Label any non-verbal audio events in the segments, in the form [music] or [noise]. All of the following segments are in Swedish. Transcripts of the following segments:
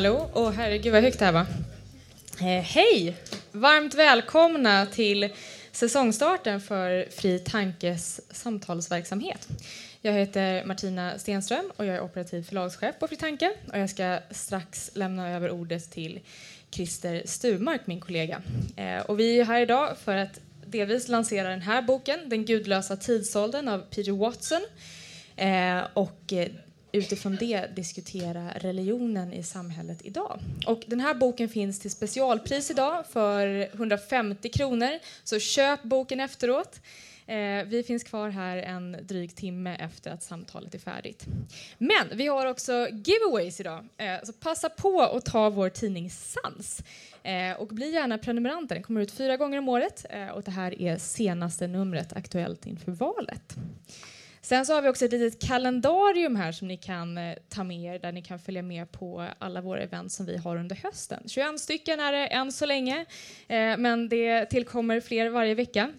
Hallå! Oh, herregud vad högt det här var. Eh, hej! Varmt välkomna till säsongstarten för Fri Tankes samtalsverksamhet. Jag heter Martina Stenström och jag är operativ förlagschef på Fri Tanke och jag ska strax lämna över ordet till Christer Sturmark, min kollega. Eh, och vi är här idag för att delvis lansera den här boken, Den gudlösa tidsåldern av Peter Watson. Eh, och eh, utifrån det diskutera religionen i samhället idag. Och den här boken finns till specialpris idag för 150 kronor, så köp boken efteråt. Eh, vi finns kvar här en dryg timme efter att samtalet är färdigt. Men vi har också giveaways idag, eh, så passa på att ta vår tidning Sans. Eh, och bli gärna prenumeranter, den kommer ut fyra gånger om året eh, och det här är senaste numret aktuellt inför valet. Sen så har vi också ett litet kalendarium här som ni kan eh, ta med er där ni kan följa med på alla våra event som vi har under hösten. 21 stycken är det än så länge, eh, men det tillkommer fler varje vecka.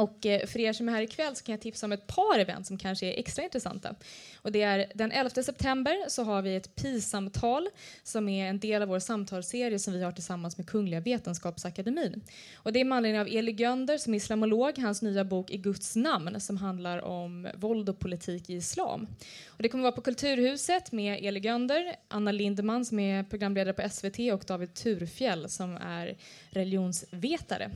Och eh, för er som är här ikväll så kan jag tipsa om ett par event som kanske är extra intressanta. Och det är den 11 september så har vi ett PIS-samtal som är en del av vår samtalsserie som vi har tillsammans med Kungliga Vetenskapsakademin. Och det är med anledning av Eli Gönder som är islamolog, hans nya bok I Guds namn som handlar om våld och politik i islam. Och det kommer vara på Kulturhuset med Eli Gönder, Anna Lindeman som är programledare på SVT och David Turfjell som är religionsvetare.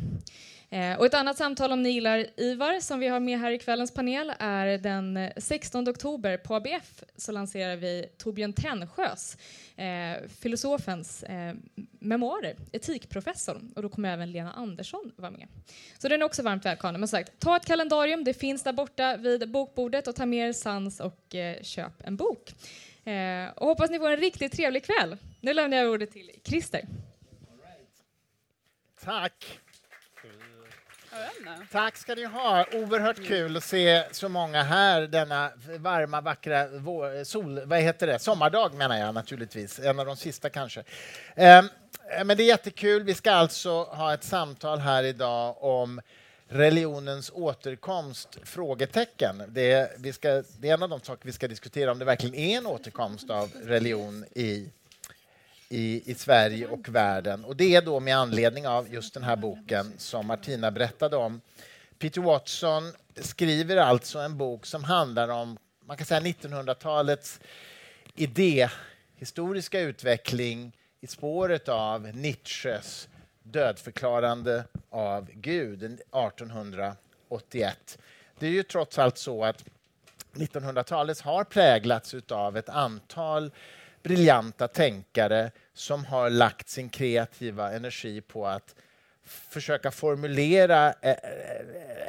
Eh, och ett annat samtal om ni gillar Ivar som vi har med här i kvällens panel är den eh, 16 oktober på ABF så lanserar vi Torbjörn Tännsjös, eh, filosofens eh, memoarer, Etikprofessorn. Och då kommer även Lena Andersson vara med. Så den är också varmt välkommen. Men sagt, ta ett kalendarium, det finns där borta vid bokbordet och ta med er sans och eh, köp en bok. Eh, och hoppas ni får en riktigt trevlig kväll. Nu lämnar jag ordet till Christer. Tack. Tack ska ni ha. Oerhört kul att se så många här denna varma, vackra vår, sol, vad heter det? sommardag, menar jag naturligtvis. En av de sista kanske. Um, men det är jättekul. Vi ska alltså ha ett samtal här idag om religionens återkomst? Frågetecken. Det, vi ska, det är en av de saker vi ska diskutera, om det verkligen är en återkomst av religion i i, i Sverige och världen. Och Det är då med anledning av just den här boken som Martina berättade om. Peter Watson skriver alltså en bok som handlar om man kan säga 1900-talets idéhistoriska utveckling i spåret av Nietzsches dödförklarande av Gud 1881. Det är ju trots allt så att 1900-talet har präglats av ett antal briljanta tänkare som har lagt sin kreativa energi på att försöka formulera eh, eh,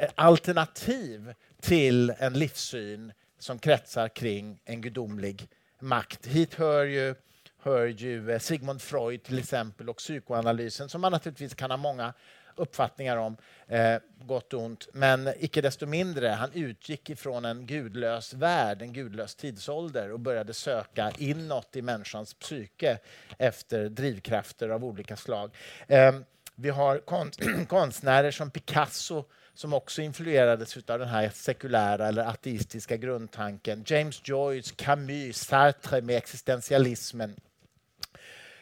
eh, alternativ till en livssyn som kretsar kring en gudomlig makt. Hit hör ju, hör ju Sigmund Freud till exempel och psykoanalysen som man naturligtvis kan ha många uppfattningar om, eh, gott och ont. Men icke desto mindre, han utgick ifrån en gudlös värld, en gudlös tidsålder och började söka inåt i människans psyke efter drivkrafter av olika slag. Eh, vi har kon- [clears throat] konstnärer som Picasso som också influerades av den här sekulära eller ateistiska grundtanken. James Joyce, Camus, Sartre med existentialismen.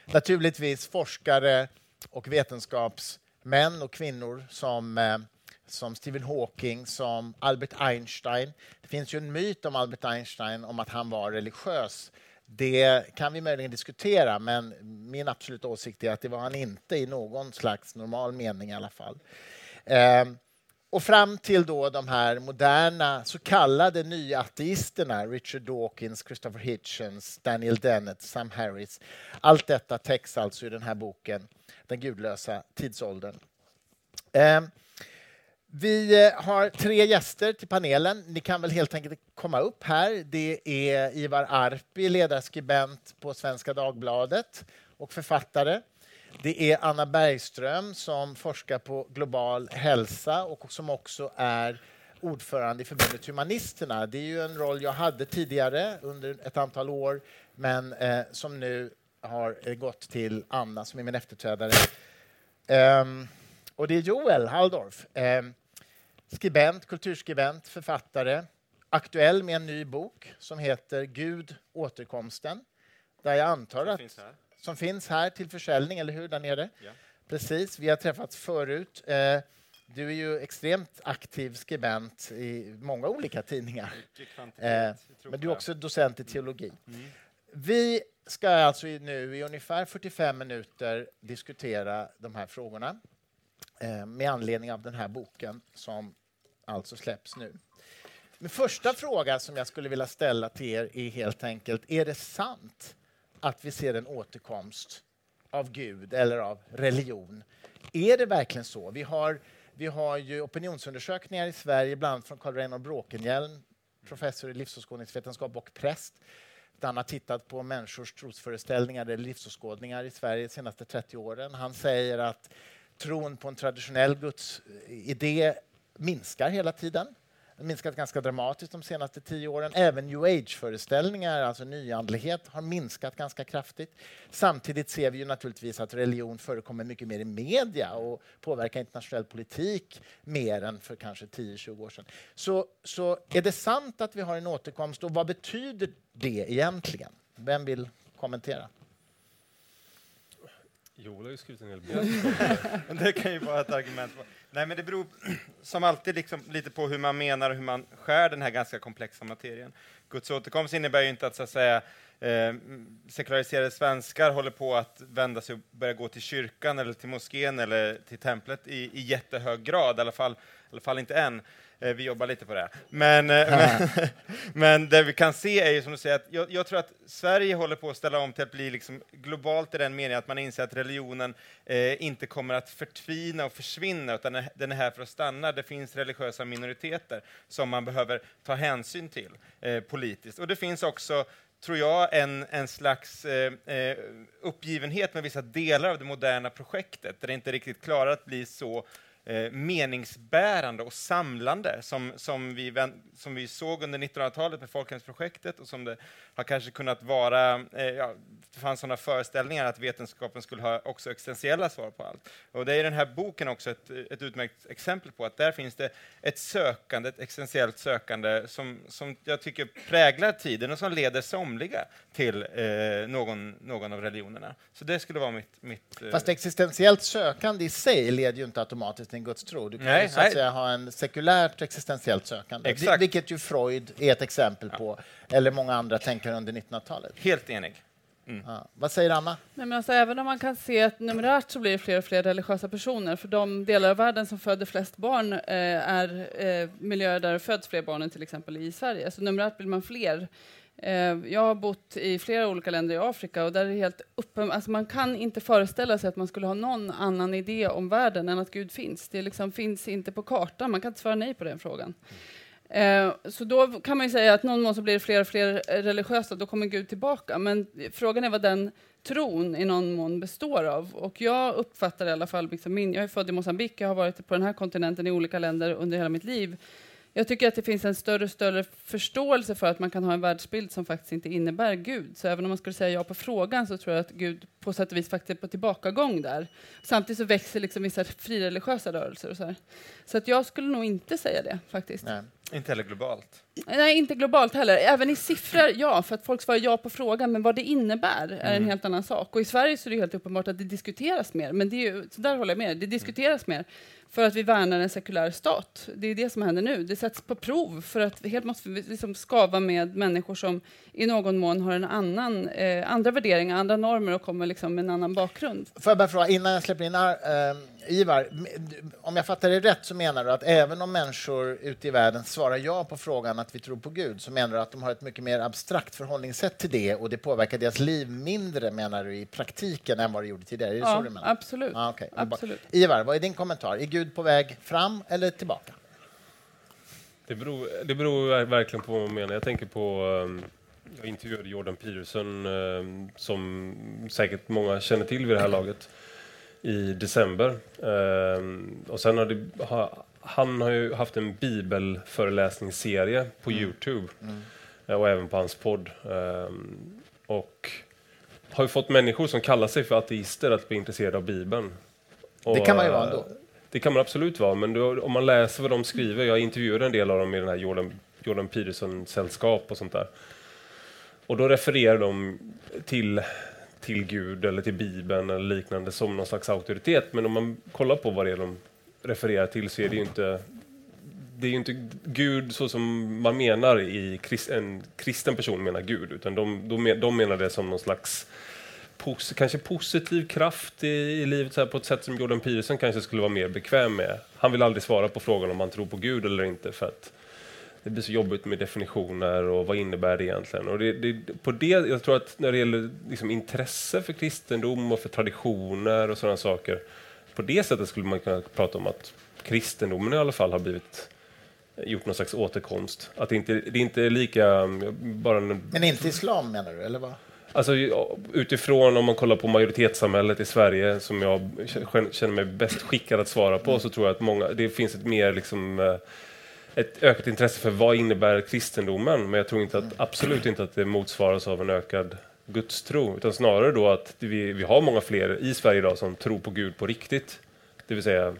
Naturligtvis forskare och vetenskaps män och kvinnor som, eh, som Stephen Hawking, som Albert Einstein. Det finns ju en myt om Albert Einstein om att han var religiös. Det kan vi möjligen diskutera, men min absoluta åsikt är att det var han inte i någon slags normal mening i alla fall. Ehm, och fram till då de här moderna så kallade nyateisterna, Richard Dawkins, Christopher Hitchens, Daniel Dennett, Sam Harris. Allt detta täcks alltså i den här boken den gudlösa tidsåldern. Eh, vi eh, har tre gäster till panelen. Ni kan väl helt enkelt komma upp här. Det är Ivar Arpi, ledarskribent på Svenska Dagbladet och författare. Det är Anna Bergström som forskar på global hälsa och som också är ordförande i förbundet Humanisterna. Det är ju en roll jag hade tidigare under ett antal år men eh, som nu har gått till Anna som är min efterträdare. Um, och det är Joel Halldorf, um, skribent, kulturskribent, författare, aktuell med en ny bok som heter Gud återkomsten. Där jag antar att, som finns här till försäljning, eller hur? Där nere. Ja. Precis, vi har träffats förut. Eh, du är ju extremt aktiv skribent i många olika tidningar. Eh, men du är också docent i teologi. Mm. Vi ska alltså nu i ungefär 45 minuter diskutera de här frågorna eh, med anledning av den här boken som alltså släpps nu. Min första fråga som jag skulle vilja ställa till er är helt enkelt, är det sant att vi ser en återkomst av Gud eller av religion? Är det verkligen så? Vi har, vi har ju opinionsundersökningar i Sverige, bland annat från Carl Reinhold Bråkenhielm, professor i livsåskådningsvetenskap och präst, han har tittat på människors trosföreställningar eller livsåskådningar i Sverige de senaste 30 åren. Han säger att tron på en traditionell gudsidé minskar hela tiden. Minskat ganska dramatiskt de senaste tio åren. Även new age-föreställningar, alltså nyandlighet, har minskat ganska kraftigt. Samtidigt ser vi ju naturligtvis att religion förekommer mycket mer i media och påverkar internationell politik mer än för kanske 10-20 år sedan. Så, så är det sant att vi har en återkomst och vad betyder det egentligen? Vem vill kommentera? Joel har ju skrivit en hel bok [laughs] det. Kan ju vara ett argument. Nej, men det beror [clears throat] som alltid liksom lite på hur man menar och hur man skär den här ganska komplexa materien. Guds återkomst innebär ju inte att, så att säga, eh, sekulariserade svenskar håller på att vända sig och börja gå till kyrkan eller till moskén eller till templet i, i jättehög grad, i alla fall, i alla fall inte än. Eh, vi jobbar lite på det. Men, eh, men, [laughs] men det vi kan se är ju som du säger, att jag, jag tror att Sverige håller på att ställa om till att bli liksom globalt i den meningen att man inser att religionen eh, inte kommer att förtvina och försvinna, utan den är- här för att stanna. Det finns religiösa minoriteter som man behöver ta hänsyn till eh, politiskt. Och det finns också tror jag, en, en slags eh, eh, uppgivenhet med vissa delar av det moderna projektet, där det inte riktigt klarar att bli så eh, meningsbärande och samlande som, som, vi, som vi såg under 1900-talet med Folkhemsprojektet och som det har kanske kunnat vara, eh, ja, det fanns sådana föreställningar att vetenskapen skulle ha också existentiella svar på allt. Och det är den här boken också ett, ett utmärkt exempel på, att där finns det ett sökande, ett existentiellt sökande som, som jag tycker präglar tiden och som leder somliga till eh, någon, någon av religionerna. Så det skulle vara mitt... mitt eh, Fast existentiellt sökande i sig leder ju inte automatiskt en gudstro. Du kan Nej, ju så att nej. säga ha en sekulärt existentiellt sökande, Exakt. vil- vilket ju Freud är ett exempel på, eller många andra tänkare under 1900-talet. Helt enig. Ja. Vad säger Anna? Nej, men alltså, även om man kan se att numerärt så blir det fler och fler religiösa personer, för de delar av världen som föder flest barn eh, är eh, miljöer där det föds fler barn än till exempel i Sverige. Så numerärt blir man fler. Eh, jag har bott i flera olika länder i Afrika och där är det helt uppen, alltså man kan inte föreställa sig att man skulle ha någon annan idé om världen än att Gud finns. Det liksom finns inte på kartan, man kan inte svara nej på den frågan. Eh, så då kan man ju säga att någon mån så blir det fler och fler religiösa, då kommer Gud tillbaka. Men frågan är vad den tron i någon mån består av. Och jag uppfattar i alla fall, liksom min, jag är född i Mosambik, jag har varit på den här kontinenten i olika länder under hela mitt liv. Jag tycker att det finns en större och större förståelse för att man kan ha en världsbild som faktiskt inte innebär Gud. Så även om man skulle säga ja på frågan så tror jag att Gud på sätt och vis faktiskt är på tillbakagång där. Samtidigt så växer liksom vissa frireligiösa rörelser och så här. Så att jag skulle nog inte säga det faktiskt. Nej. Inte heller globalt. Nej, inte globalt heller. Även i siffror, ja, för att folk svarar ja på frågan, men vad det innebär är Mm. en helt annan sak. Och i Sverige så är det helt uppenbart att det diskuteras mer, men det är ju, så där håller jag med, det diskuteras mer för att vi värnar en sekulär stat. Det är det som händer nu. Det sätts på prov för att vi helt måste vi liksom skava med människor som i någon mån har en annan, eh, andra värderingar, andra normer och kommer liksom med en annan bakgrund. Får jag bara fråga, innan jag släpper in äh, Ivar, om jag fattar det rätt så menar du att även om människor ute i världen svarar ja på frågan att vi tror på Gud så menar du att de har ett mycket mer abstrakt förhållningssätt till det och det påverkar deras liv mindre menar du i praktiken än vad det gjorde tidigare? Är det så Ja, du menar? absolut. Ja, okej. absolut. Ivar, vad är din kommentar? Är Gud på väg fram eller tillbaka? Det beror, det beror ver- verkligen på vad man menar. Jag tänker på... ehm, Jag intervjuade Jordan Peterson, ehm, som säkert många känner till vid det här [clears throat] laget, i december. Ehm, Och sen har det, har, han har ju haft en bibelföreläsningsserie på Youtube eh, och även på hans podd. Ehm, Och har ju fått människor som kallar sig för ateister att bli intresserade av Bibeln. Det Och, kan man ju vara eh, ändå. Det kan man absolut vara, men då, om man läser vad de skriver, jag intervjuade en del av dem i den här Jordan, Jordan Peterson-sällskap och sånt där. Och då refererar de till, till Gud eller till Bibeln eller liknande som någon slags auktoritet. Men om man kollar på vad det är de refererar till så är det ju inte det är ju inte Gud så som man menar i krist, en kristen person menar Gud, utan de, de, de menar det som någon slags pos, kanske positiv kraft i, i livet så här, på ett sätt som Jordan Peterson kanske skulle vara mer bekväm med. Han vill aldrig svara på frågan om han tror på Gud eller inte för att det blir så jobbigt med definitioner och vad innebär det egentligen? Och det, det, på det, jag tror att när det gäller liksom intresse för kristendom och för traditioner och sådana saker, på det sättet skulle man kunna prata om att kristendomen i alla fall har blivit gjort någon slags återkomst. Att det inte, det är inte lika... Bara en, Men inte islam menar du, eller vad? Alltså utifrån om man kollar på majoritetssamhället i Sverige som jag känner mig bäst skickad att svara på så tror jag att många, det finns ett mer liksom eh, ett ökat intresse för vad innebär kristendomen men jag tror inte att, absolut inte att det motsvaras av en ökad gudstro utan snarare då att vi, vi har många fler i Sverige idag som tror på Gud på riktigt. Det vill säga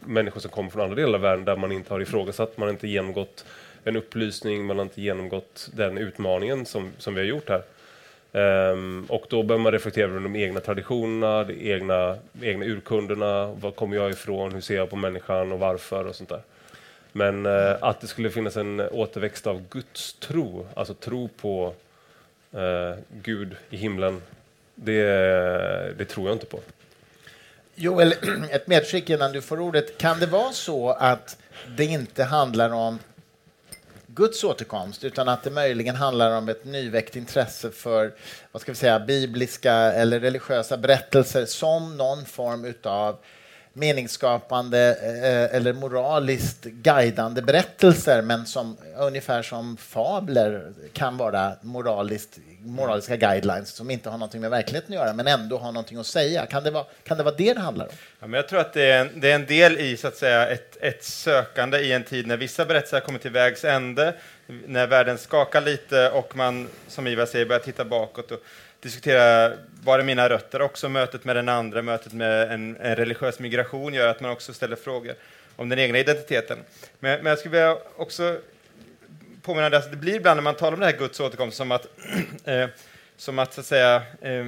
människor som kommer från andra delar av världen där man inte har ifrågasatt, man har inte genomgått en upplysning, man har inte genomgått den utmaningen som, som vi har gjort här. Um, och då bör man reflektera över de egna traditionerna, de egna, egna urkunderna, var kommer jag ifrån, hur ser jag på människan och varför och sånt där. Men eh, att det skulle finnas en återväxt av Guds tro, alltså tro på eh, Gud i himlen, det, det tror jag inte på. Joel, [clears throat] ett medskick innan du får ordet. Kan det vara så att det inte handlar om Guds återkomst utan att det möjligen handlar om ett nyväckt intresse för vad ska vi säga, bibliska eller religiösa berättelser som någon form utav meningsskapande eh, eh, eller moraliskt guidande berättelser men som ungefär som fabler kan vara moraliskt, moraliska guidelines som inte har någonting med verkligheten att göra men ändå har någonting att säga. Kan det vara, kan det, vara det det handlar om? Ja, men jag tror att det är, en, det är en del i så att säga, ett, ett sökande i en tid när vissa berättelser kommer till vägs ände, när världen skakar lite och man, som Ivar säger, börjar titta bakåt. Och, diskutera var är mina rötter. Också mötet med den andra, mötet med en, en religiös migration gör att man också ställer frågor om den egna identiteten. Men, men jag skulle vilja också påminna dig att det blir ibland när man talar om det här Guds återkomst som att, [clears throat] eh, som att, så att säga, eh,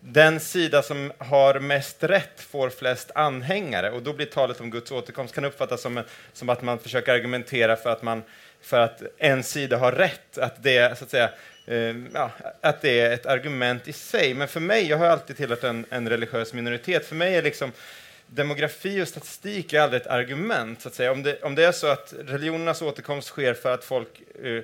den sida som har mest rätt får flest anhängare och då blir talet om Guds återkomst kan uppfattas som, som att man försöker argumentera för att, man, för att en sida har rätt, att det så att säga, Ehm, ja, att det är ett argument i sig. Men för mig, jag har alltid tillhört en, en religiös minoritet, för mig är liksom demografi och statistik är aldrig ett argument. Så att säga. Om, det, om det är så att religionernas återkomst sker för att folk uh,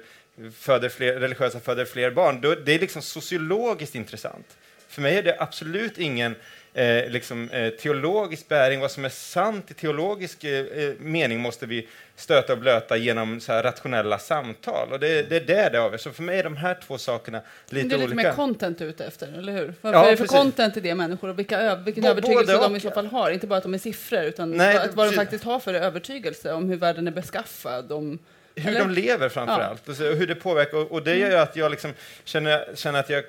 föder fler, religiösa föder fler barn, då, det är liksom sociologiskt intressant. För mig är det absolut ingen eh, liksom, eh, teologisk bäring. Vad som är sant i teologisk eh, eh, mening måste vi stöta och blöta genom så rationella samtal. Och det, det är det det avgör. Så för mig är de här två sakerna lite olika. Det är lite mer content ute efter, eller hur? Vad ja, är det för precis. content i det människor och vilka, vilken B övertygelse de i så fall har? Inte bara att de är siffror, utan Nej, vad, vad de faktiskt har för övertygelse om hur världen är beskaffad. Om, hur eller? de lever framför ja. allt, och hur det påverkar. Och, och det gör att jag liksom känner, känner att jag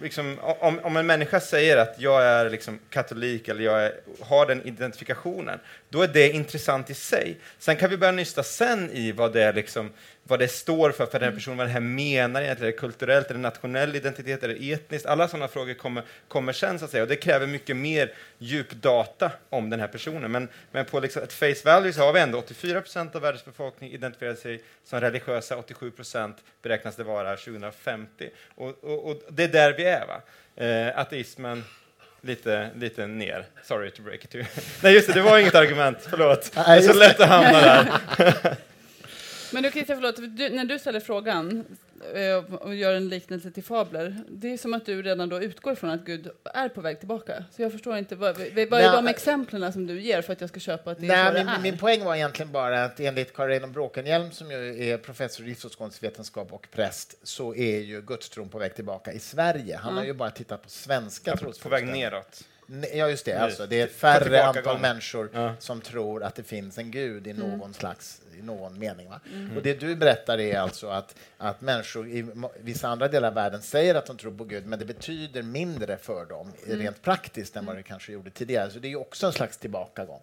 liksom, om, om en människa säger att jag är liksom katolik eller jag är, har den identifikationen, då är det intressant i sig. Sen kan vi börja nysta sen i vad det, liksom, vad det står för, för den här personen, vad den här menar egentligen, är det kulturellt, är det nationell identitet, är det etniskt? Alla sådana frågor kommer, kommer sen, så att säga, och det kräver mycket mer djupdata om den här personen. Men, men på liksom ett face value så har vi ändå 84 procent av världens befolkning identifierar sig som religiösa, 87 procent beräknas det vara 2050. Och, och, och det är där vi är. Va? Eh, ateismen lite, lite ner. Sorry to break it to you. [laughs] Nej, just det, det var inget argument. Förlåt. Det är så lätt att hamna där. [laughs] Men du Christian, förlåt, du, när du ställer frågan eh, och gör en liknelse till fabler, det är som att du redan då utgår från att Gud är på väg tillbaka. Så jag förstår inte, vad, vad är de exemplen som du ger för att jag ska köpa att det nej, är så min, det är? Min poäng var egentligen bara att enligt Karin Bråkenhielm, som ju är professor i livsåskådningsvetenskap och präst, så är ju gudstron på väg tillbaka i Sverige. Han mm. har ju bara tittat på svenska ja, På väg neråt. Ja, just det. Alltså, det är färre antal människor ja. som tror att det finns en gud i någon mm. slags i någon mening. Va? Mm. Och det du berättar är alltså att, att människor i vissa andra delar av världen säger att de tror på Gud, men det betyder mindre för dem mm. rent praktiskt än vad det kanske gjorde tidigare. Så det är också en slags tillbakagång.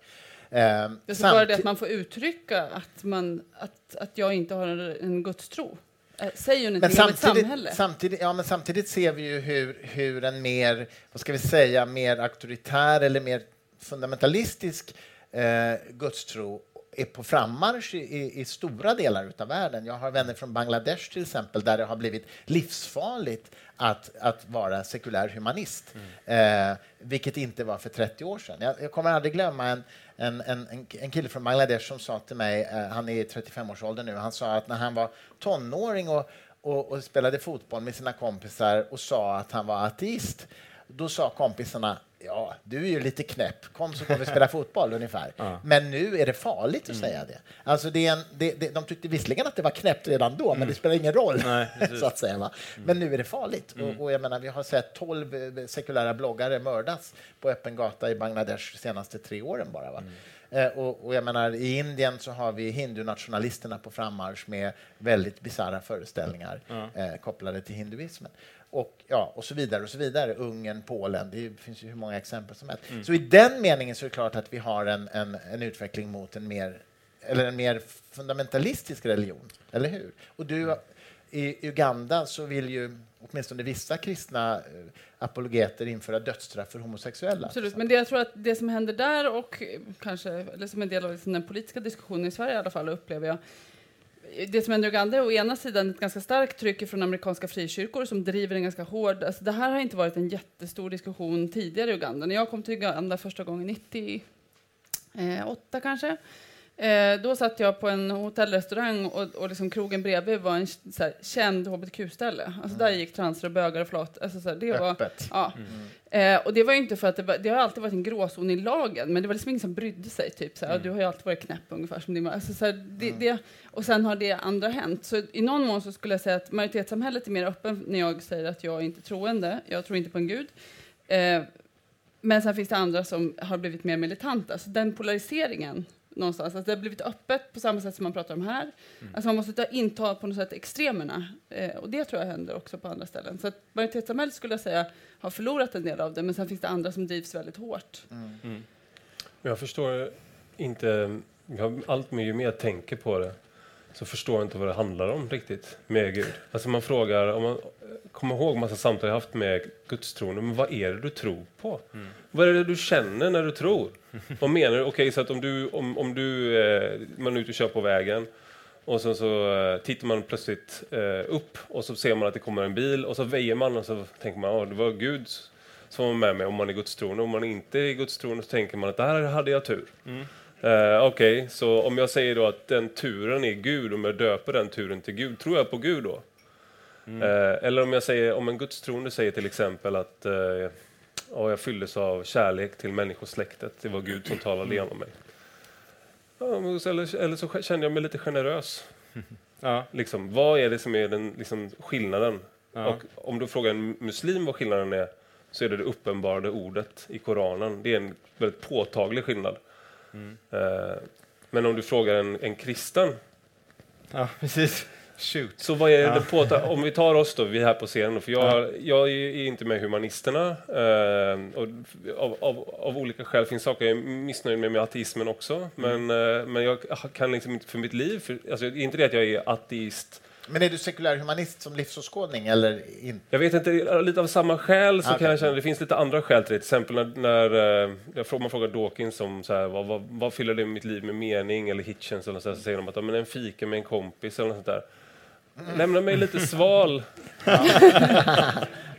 Eh, det är bara det att man får uttrycka att, man, att, att jag inte har en, en gudstro. Eh, säger hon Men inte samtidigt, samhälle? samtidigt, ja, men samtidigt ser vi ju hur, hur en mer, vad ska vi säga, mer auktoritär eller mer fundamentalistisk eh, gudstro är på frammarsch i, i, i stora delar av världen. Jag har vänner från Bangladesh till exempel där det har blivit livsfarligt att, att vara sekulär humanist, eh, vilket inte var för 30 år sedan. Jag, jag kommer aldrig glömma en, en, en, en kille från Bangladesh som sa till mig, eh, han är i 35-årsåldern nu, han sa att när han var tonåring och, och, och spelade fotboll med sina kompisar och sa att han var ateist, då sa kompisarna Ja, du är ju lite knäpp. Kom så får vi spela fotboll ungefär. Men nu är det farligt att säga det. Alltså det en, det, det, de tyckte visserligen att det var knäppt redan då, men det spelar ingen roll. Nej, [laughs] så att säga, va? Men nu är det farligt. Och, och jag menar, vi har sett 12 eh, sekulära bloggare mördas på öppen gata i Bangladesh de senaste tre åren bara. Va? Eh, och, och jag menar, I Indien så har vi hindunationalisterna på frammarsch med väldigt bisarra föreställningar eh, kopplade till hinduismen. Och, ja, och så vidare. och så vidare. Ungern, Polen, det finns ju hur många exempel som helst. Så i den meningen så är det klart att vi har en, en, en utveckling mot en mer, eller en mer fundamentalistisk religion, eller hur? Och du, i Uganda så vill ju åtminstone vissa kristna eh, apologeter införa dödsstraff för homosexuella. Absolut, men det jag tror att det som händer där och kanske, eller som en del av den politiska diskussionen i Sverige i alla fall, upplever jag, det som händer i Uganda är å ena sidan ett ganska starkt tryck från amerikanska frikyrkor som driver en ganska hård... Alltså det här har inte varit en jättestor diskussion tidigare i Uganda. När jag kom till Uganda första gången, 98 kanske, Eh, då satt jag på en hotellrestaurang och, och liksom krogen bredvid var en så här, känd hbtq-ställe. Alltså Där gick transer och bögar och flat. Alltså, så här, det var, Öppet. ja. Eh, och det var inte för att det, var, det har alltid varit en gråzon i lagen, men det var liksom ingen som brydde sig. Typ, så här, Du har ju alltid varit knäpp ungefär som din alltså, så här, det, det, Och sen har det andra hänt. Så i någon mån så skulle jag säga att majoritetssamhället är mer öppen när jag säger att jag är inte troende. Jag tror inte på en gud. Eh, men sen finns det andra som har blivit mer militanta. Så den polariseringen någonstans. Alltså det har blivit öppet på samma sätt som man pratar om här. Alltså man måste ta, inta på något sätt extremerna. Eh, och det tror jag händer också på andra ställen. Så att majoritetssamhället skulle jag säga har förlorat en del av det, men sen finns det andra som drivs väldigt hårt. Jag förstår inte, jag, allt mer, ju mer jag tänker på det så förstår jag inte vad det handlar om riktigt med Gud. Alltså man frågar, om man kommer ihåg massa samtal jag haft med gudstroende, men vad är det du tror på? Vad är det du känner när du tror? Vad menar du? Okej, så att om du, om, om du eh, man är ute och kör på vägen och sen så eh, tittar man plötsligt eh, upp och så ser man att det kommer en bil och så väjer man och så tänker man, ja det var Gud som var med mig om man är gudstroende. Om man inte är gudstroende så tänker man att där hade jag tur. Eh, Okej, så om jag säger då att den turen är Gud, om jag döper den turen till Gud, tror jag på Gud då? Eh, eller om jag säger, om en gudstroende säger till exempel att eh, ja, jag fylldes av kärlek till människosläktet, det var Gud som talade genom mig. Men så- eller, eller så kände jag mig lite generös. [laughs] Ja. Liksom, vad är det som är den liksom, skillnaden? Ja. Och om du frågar en muslim vad skillnaden är så är det det uppenbarade ordet i Koranen. Det är en väldigt påtaglig skillnad. Mm. Eh, men om du frågar en, en kristen, ja, precis. Shoot. så vad är det påtag- Om vi tar oss då, vi är här på scenen, för jag, jag är inte med Humanisterna. Eh, och av, av, av olika skäl finns saker jag är missnöjd med med ateismen också. Men, eh, men jag kan liksom inte för mitt liv, för, alltså, inte det att jag är ateist Men är du sekulär humanist som livsåskådning eller inte? Jag vet inte, lite av samma skäl så Okej. kan jag känna det finns lite andra skäl till det. Till exempel när, när eh, jag frågar, man frågar Dawkins om så här, vad, vad, vad fyller det mitt liv med mening eller Hitchens eller så, här, så säger de att ja, men en fika med en kompis eller något sånt där. Lämna mig lite [laughs] sval. Ja,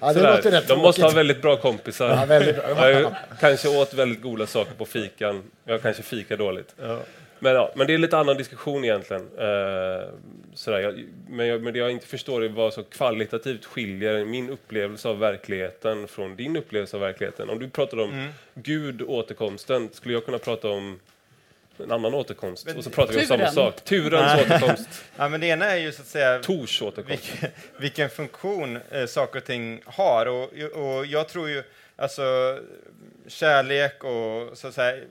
det Sådär. låter rätt De måste ha tråkigt. väldigt bra kompisar. Ja, väldigt bra. Jag kanske åt väldigt goda saker på fikan. Jag kanske fikar dåligt. Men, ja, men det är en lite annan diskussion egentligen. Eh, sådär. Jag, men, jag, men det jag inte förstår är vad så kvalitativt skiljer min upplevelse av verkligheten från din upplevelse av verkligheten. Om du pratar om Gud, återkomsten, skulle jag kunna prata om en annan återkomst? och så pratar vi om samma Turen. sak. Turens återkomst. [laughs] Ja, men det ena är ju så att säga Tors återkomst. vilken, vilken funktion eh, saker och ting har. Och, och jag tror ju, alltså, kärlek och så att säga,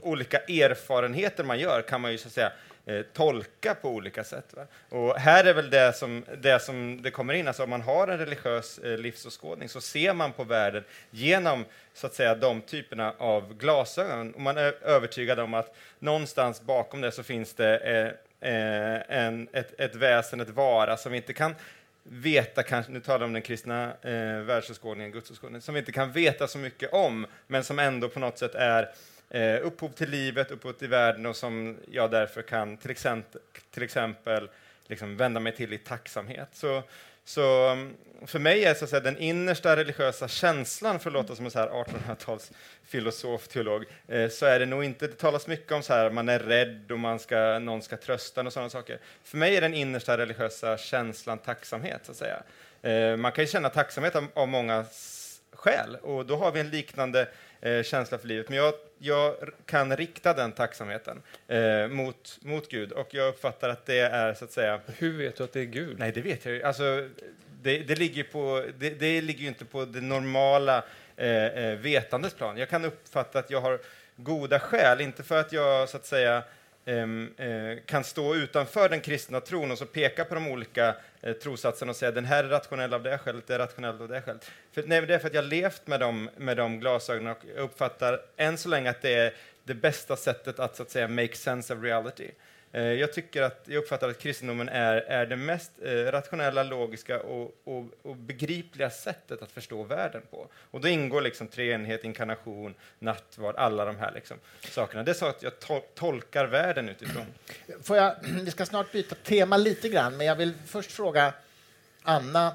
olika erfarenheter man gör kan man ju så att säga eh, tolka på olika sätt. Va? Och här är väl det som, det som det kommer in, alltså om man har en religiös eh, livsåskådning så ser man på världen genom så att säga de typerna av glasögon. Och man är övertygad om att någonstans bakom det så finns det eh, eh en, ett, ett väsen, ett vara som vi inte kan veta, kanske, nu talar jag om den kristna eh, världsåskådningen, gudsåskådningen, som vi inte kan veta så mycket om, men som ändå på något sätt är eh, upphov till livet, upphov till världen och som jag därför kan till exempel, till exempel liksom vända mig till i tacksamhet. Så, så för mig är så att säga, den innersta religiösa känslan, för att låta som en 1800-tals filosof, teolog, eh, så är det nog inte, det talas mycket om så här, man är rädd och man ska, någon ska trösta och sådana saker. För mig är den innersta religiösa känslan tacksamhet, så att säga. Eh, man kan ju känna tacksamhet av, av många skäl och då har vi en liknande eh, känsla för livet. Men jag, jag kan rikta den tacksamheten eh, mot, mot Gud och jag uppfattar att det är så att säga... Hur vet du att det är Gud? Nej, det vet jag ju. Alltså, det, det, ligger på, det, det ligger ju inte på det normala eh, eh, vetandets plan. Jag kan uppfatta att jag har goda skäl, inte för att jag så att säga Ehm, eh, kan stå utanför den kristna tron och så peka på de olika eh, och säga den här är rationell av det skälet, det är rationellt av det skälet. För, nej, det är för att jag har levt med de, med de glasögonen och uppfattar än så länge att det är det bästa sättet att, så att säga, make sense of reality. Eh, jag tycker att, jag uppfattar att kristendomen är, är det mest eh, rationella, logiska och, och, och, begripliga sättet att förstå världen på. Och då ingår liksom treenighet, inkarnation, nattvard, alla de här liksom sakerna. Det är så att jag tolkar världen utifrån. Får jag, [clears throat] vi ska snart byta tema lite grann, men jag vill först fråga Anna,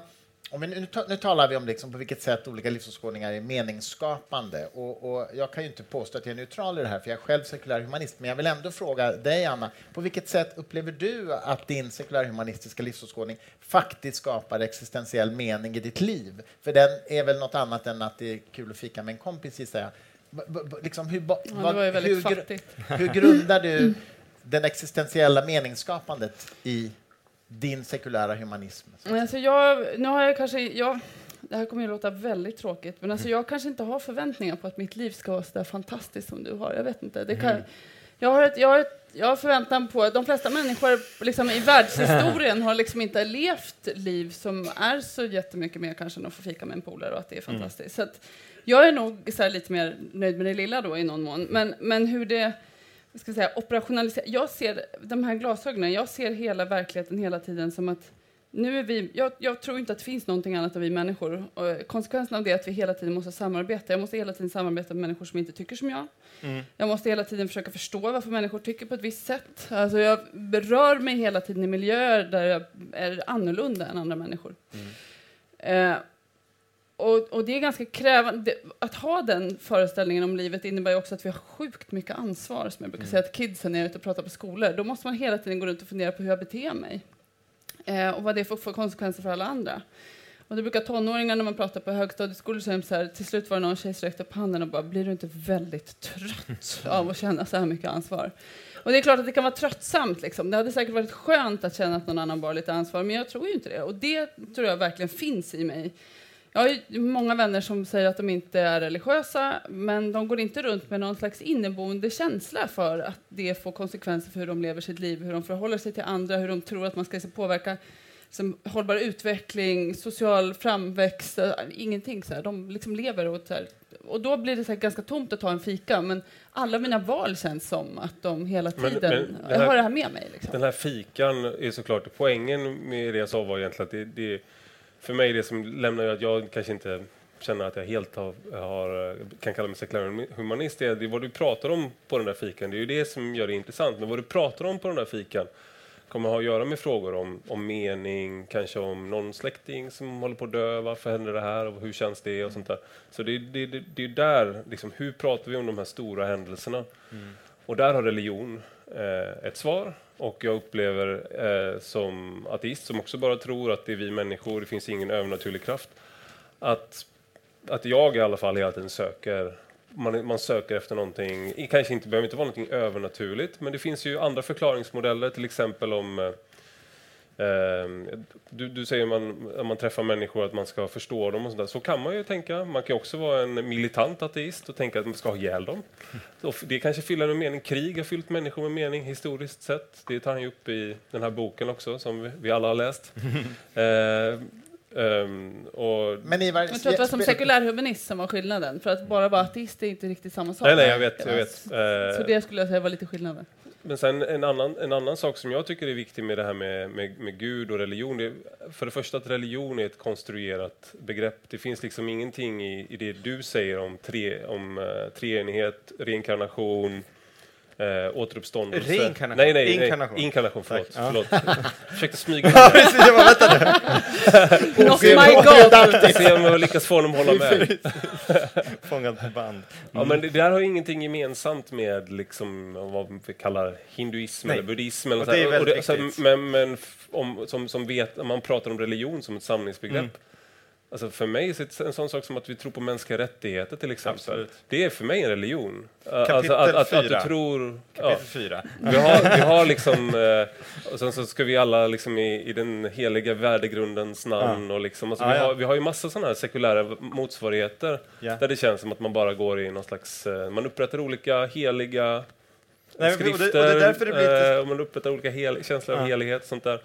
om vi, nu, nu talar vi om liksom på vilket sätt olika livsåskådningar är meningsskapande. Och, och, jag kan ju inte påstå att jag är neutral i det här, för jag är själv sekulär humanist. Men jag vill ändå fråga dig, Anna, på vilket sätt upplever du att din sekulärhumanistiska livsåskådning faktiskt skapar existentiell mening i ditt liv? För den är väl något annat än att det är kul att fika med en kompis, gissar jag. Liksom, hur, ja, hur, hur grundar du den existentiella meningsskapandet i din sekulära humanism? Alltså jag, nu har jag kanske, jag, det här kommer att låta väldigt tråkigt, men alltså jag kanske inte har förväntningar på att mitt liv ska vara så fantastiskt som du har. Jag vet inte. Det kan, mm. jag, har ett, jag, har ett, jag har förväntan på att de flesta människor liksom, i världshistorien har liksom inte levt liv som är så jättemycket mer kanske än att få fika med en polare och att det är mm. fantastiskt. Mm. Så jag är nog så lite mer nöjd med det lilla då i någon mån. Men, men hur det ska säga, operationalisera. Jag ser de här glasögonen, jag ser hela verkligheten hela tiden som att nu är vi, jag, jag, tror inte att det finns någonting annat än vi människor. Och konsekvensen av det är att vi hela tiden måste samarbeta. Jag måste hela tiden samarbeta med människor som inte tycker som jag. Mm. Jag måste hela tiden försöka förstå varför människor tycker på ett visst sätt. Alltså jag berör mig hela tiden i miljöer där jag är annorlunda än andra människor. Mm. Eh, och, och, det är ganska krävande. Att ha den föreställningen om livet innebär också att vi har sjukt mycket ansvar. Som jag brukar mm. säga till kidsen är ute och pratar på skolor. Då måste man hela tiden gå runt och fundera på hur jag beter mig. Eh, och vad det får för konsekvenser för alla andra. Och det brukar tonåringar när man pratar på högstadieskolor säga så här, till slut var det någon tjej som räckte upp handen och bara, blir du inte väldigt trött [laughs] av att känna så här mycket ansvar? Och det är klart att det kan vara tröttsamt. Liksom. Det hade säkert varit skönt att känna att någon annan bar lite ansvar, men jag tror ju inte det. Och det tror jag verkligen finns i mig. Jag har många vänner som säger att de inte är religiösa, men de går inte runt med någon slags inneboende känsla för att det får konsekvenser för hur de lever sitt liv, hur de förhåller sig till andra, hur de tror att man ska påverka som hållbar utveckling, social framväxt, äh, ingenting. Så här. De liksom lever och, så här. och då blir det så ganska tomt att ta en fika, men alla mina val känns som att de hela tiden men, men här, har det här med mig. Liksom. Den här fikan är såklart, poängen med det jag sa var egentligen att det, det för mig det som lämnar att jag kanske inte känner att jag helt har, har kan kalla mig sekulär humanist, det är vad du pratar om på den där fikan. Det är ju det som gör det intressant. Men vad du pratar om på den där fikan kommer ha att göra med frågor om, om mening, kanske om någon släkting som håller på att dö, varför händer det här och hur känns det och sånt där. Så det, det, det, det är där, liksom, hur pratar vi om de här stora händelserna? Mm. Och där har religion eh, ett svar och jag upplever eh, som ateist, som också bara tror att det är vi människor, det finns ingen övernaturlig kraft, att, att jag i alla fall hela tiden söker man, man söker efter någonting, det kanske inte behöver inte vara någonting övernaturligt, men det finns ju andra förklaringsmodeller, till exempel om eh, du, du säger man, om man träffar människor att man ska förstå dem och sådär. Så kan man ju tänka. Man kan också vara en militant ateist och tänka att man ska ha ihjäl dem. det kanske fyller en mening. Krig har fyllt människor med mening historiskt sett. Det tar han ju upp i den här boken också som vi, alla har läst. [laughs] Um, och men Ivar, jag tror att det var som sekulär humanist som var skillnaden. För att bara vara ateist är inte riktigt samma sak. Nej, nej, jag vet. Jag vet. Så det skulle jag säga var lite skillnaden. men sen en annan, en annan sak som jag tycker är viktig med det här med, med, med Gud och religion, det är för det första att religion är ett konstruerat begrepp. Det finns liksom ingenting i, i det du säger om, tre, om uh, treenighet, reinkarnation, Eh, återuppståndelse. Reinkarnation? Nej, nej, Inkarnation. nej. Inkarnation, förlåt. Tack, förlåt. [laughs] Försökte smyga Ja, precis. Jag bara, vänta nu. [laughs] Not my goal! Se om jag lyckas få dem att hålla med. [laughs] Fångad på band. Ja, men det där har ju ingenting gemensamt med liksom, vad vi kallar hinduism Nej. eller buddhism. Eller Och så det är väldigt det- så här, viktigt. men men om, som, som vet, om man pratar om religion som ett samlingsbegrepp. Mm. Alltså för mig är det en sån sak som att vi tror på mänskliga rättigheter till exempel. Absolut. Det är för mig en religion. Kapitel alltså att, att, att du tror... Ja, Kapitel fyra. vi, har, vi har liksom... Eh, och sen så ska vi alla liksom i, i den heliga värdegrundens namn och liksom... Alltså Ja, vi, ja. har, vi har ju massa sådana här sekulära motsvarigheter Ja. där det känns som att man bara går i någon slags... Eh, man upprättar olika heliga Nej, men- och det- och det är skrifter, därför det blir lite- eh, och man upprättar olika hel, känslor av Ja. helighet och sånt där.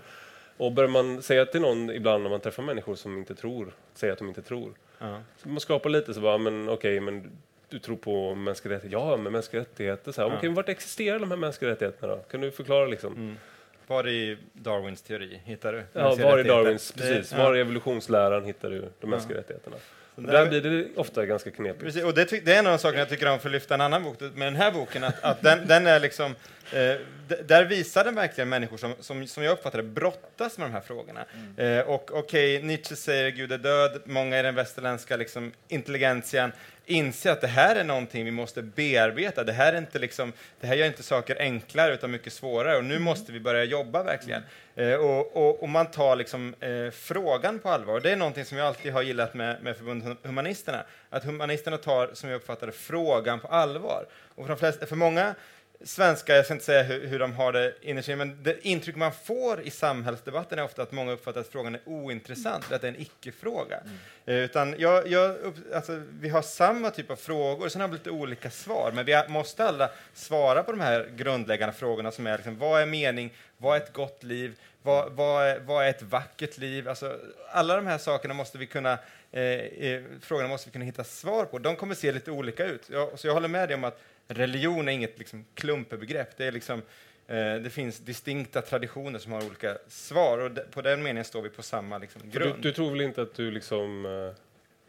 Och börjar man säga till någon ibland när man träffar människor som inte tror, säger att de inte tror. Ja. Så man skapar lite så bara, men okej, men du tror på mänskliga rättigheter? Ja, men mänskliga rättigheter, så här, Ja. men vart existerar de här mänskliga rättigheterna då? Kan du förklara liksom? Mm. Var i Darwins teori hittar du? Ja, var i? Darwins, precis, var i evolutionsläran hittar du de mänskliga rättigheterna? Där- där blir det ofta ganska knepigt. Precis, och det, det är en av de sakerna jag tycker om för att lyfta en annan bok med den här boken, att, att den, den är liksom, eh, där visar den verkligen människor som, som, som jag uppfattar det brottas med de här frågorna. Eh, och okej, Nietzsche säger Gud är död, många i den västerländska liksom, intelligentian inser att det här är någonting vi måste bearbeta. Det här, är inte liksom, det här gör inte saker enklare utan mycket svårare och nu måste vi börja jobba verkligen. Eh, och, och, och man tar liksom, eh, frågan på allvar. Det är någonting som jag alltid har gillat med, med förbundet Humanisterna. Att humanisterna tar, som jag uppfattar det, frågan på allvar. Och för, de flesta, för många svenskar, jag ska inte säga hur, hur de har det innerst inne, men det intryck man får i samhällsdebatten är ofta att många uppfattar att frågan är ointressant, att det är en icke-fråga. Eh, utan jag, jag alltså, vi har samma typ av frågor, sen har vi lite olika svar, men vi måste alla svara på de här grundläggande frågorna som är liksom, vad är mening, vad är ett gott liv, vad, vad, är, vad är ett vackert liv? Alltså, alla de här sakerna måste vi kunna eh, eh, frågorna måste vi kunna hitta svar på. De kommer se lite olika ut. Jag, så jag håller med dig om att religion är inget liksom, klumpebegrepp. Det, är liksom, eh, det finns distinkta traditioner som har olika svar och på den meningen står vi på samma liksom, grund. Du, du tror väl inte att du liksom eh,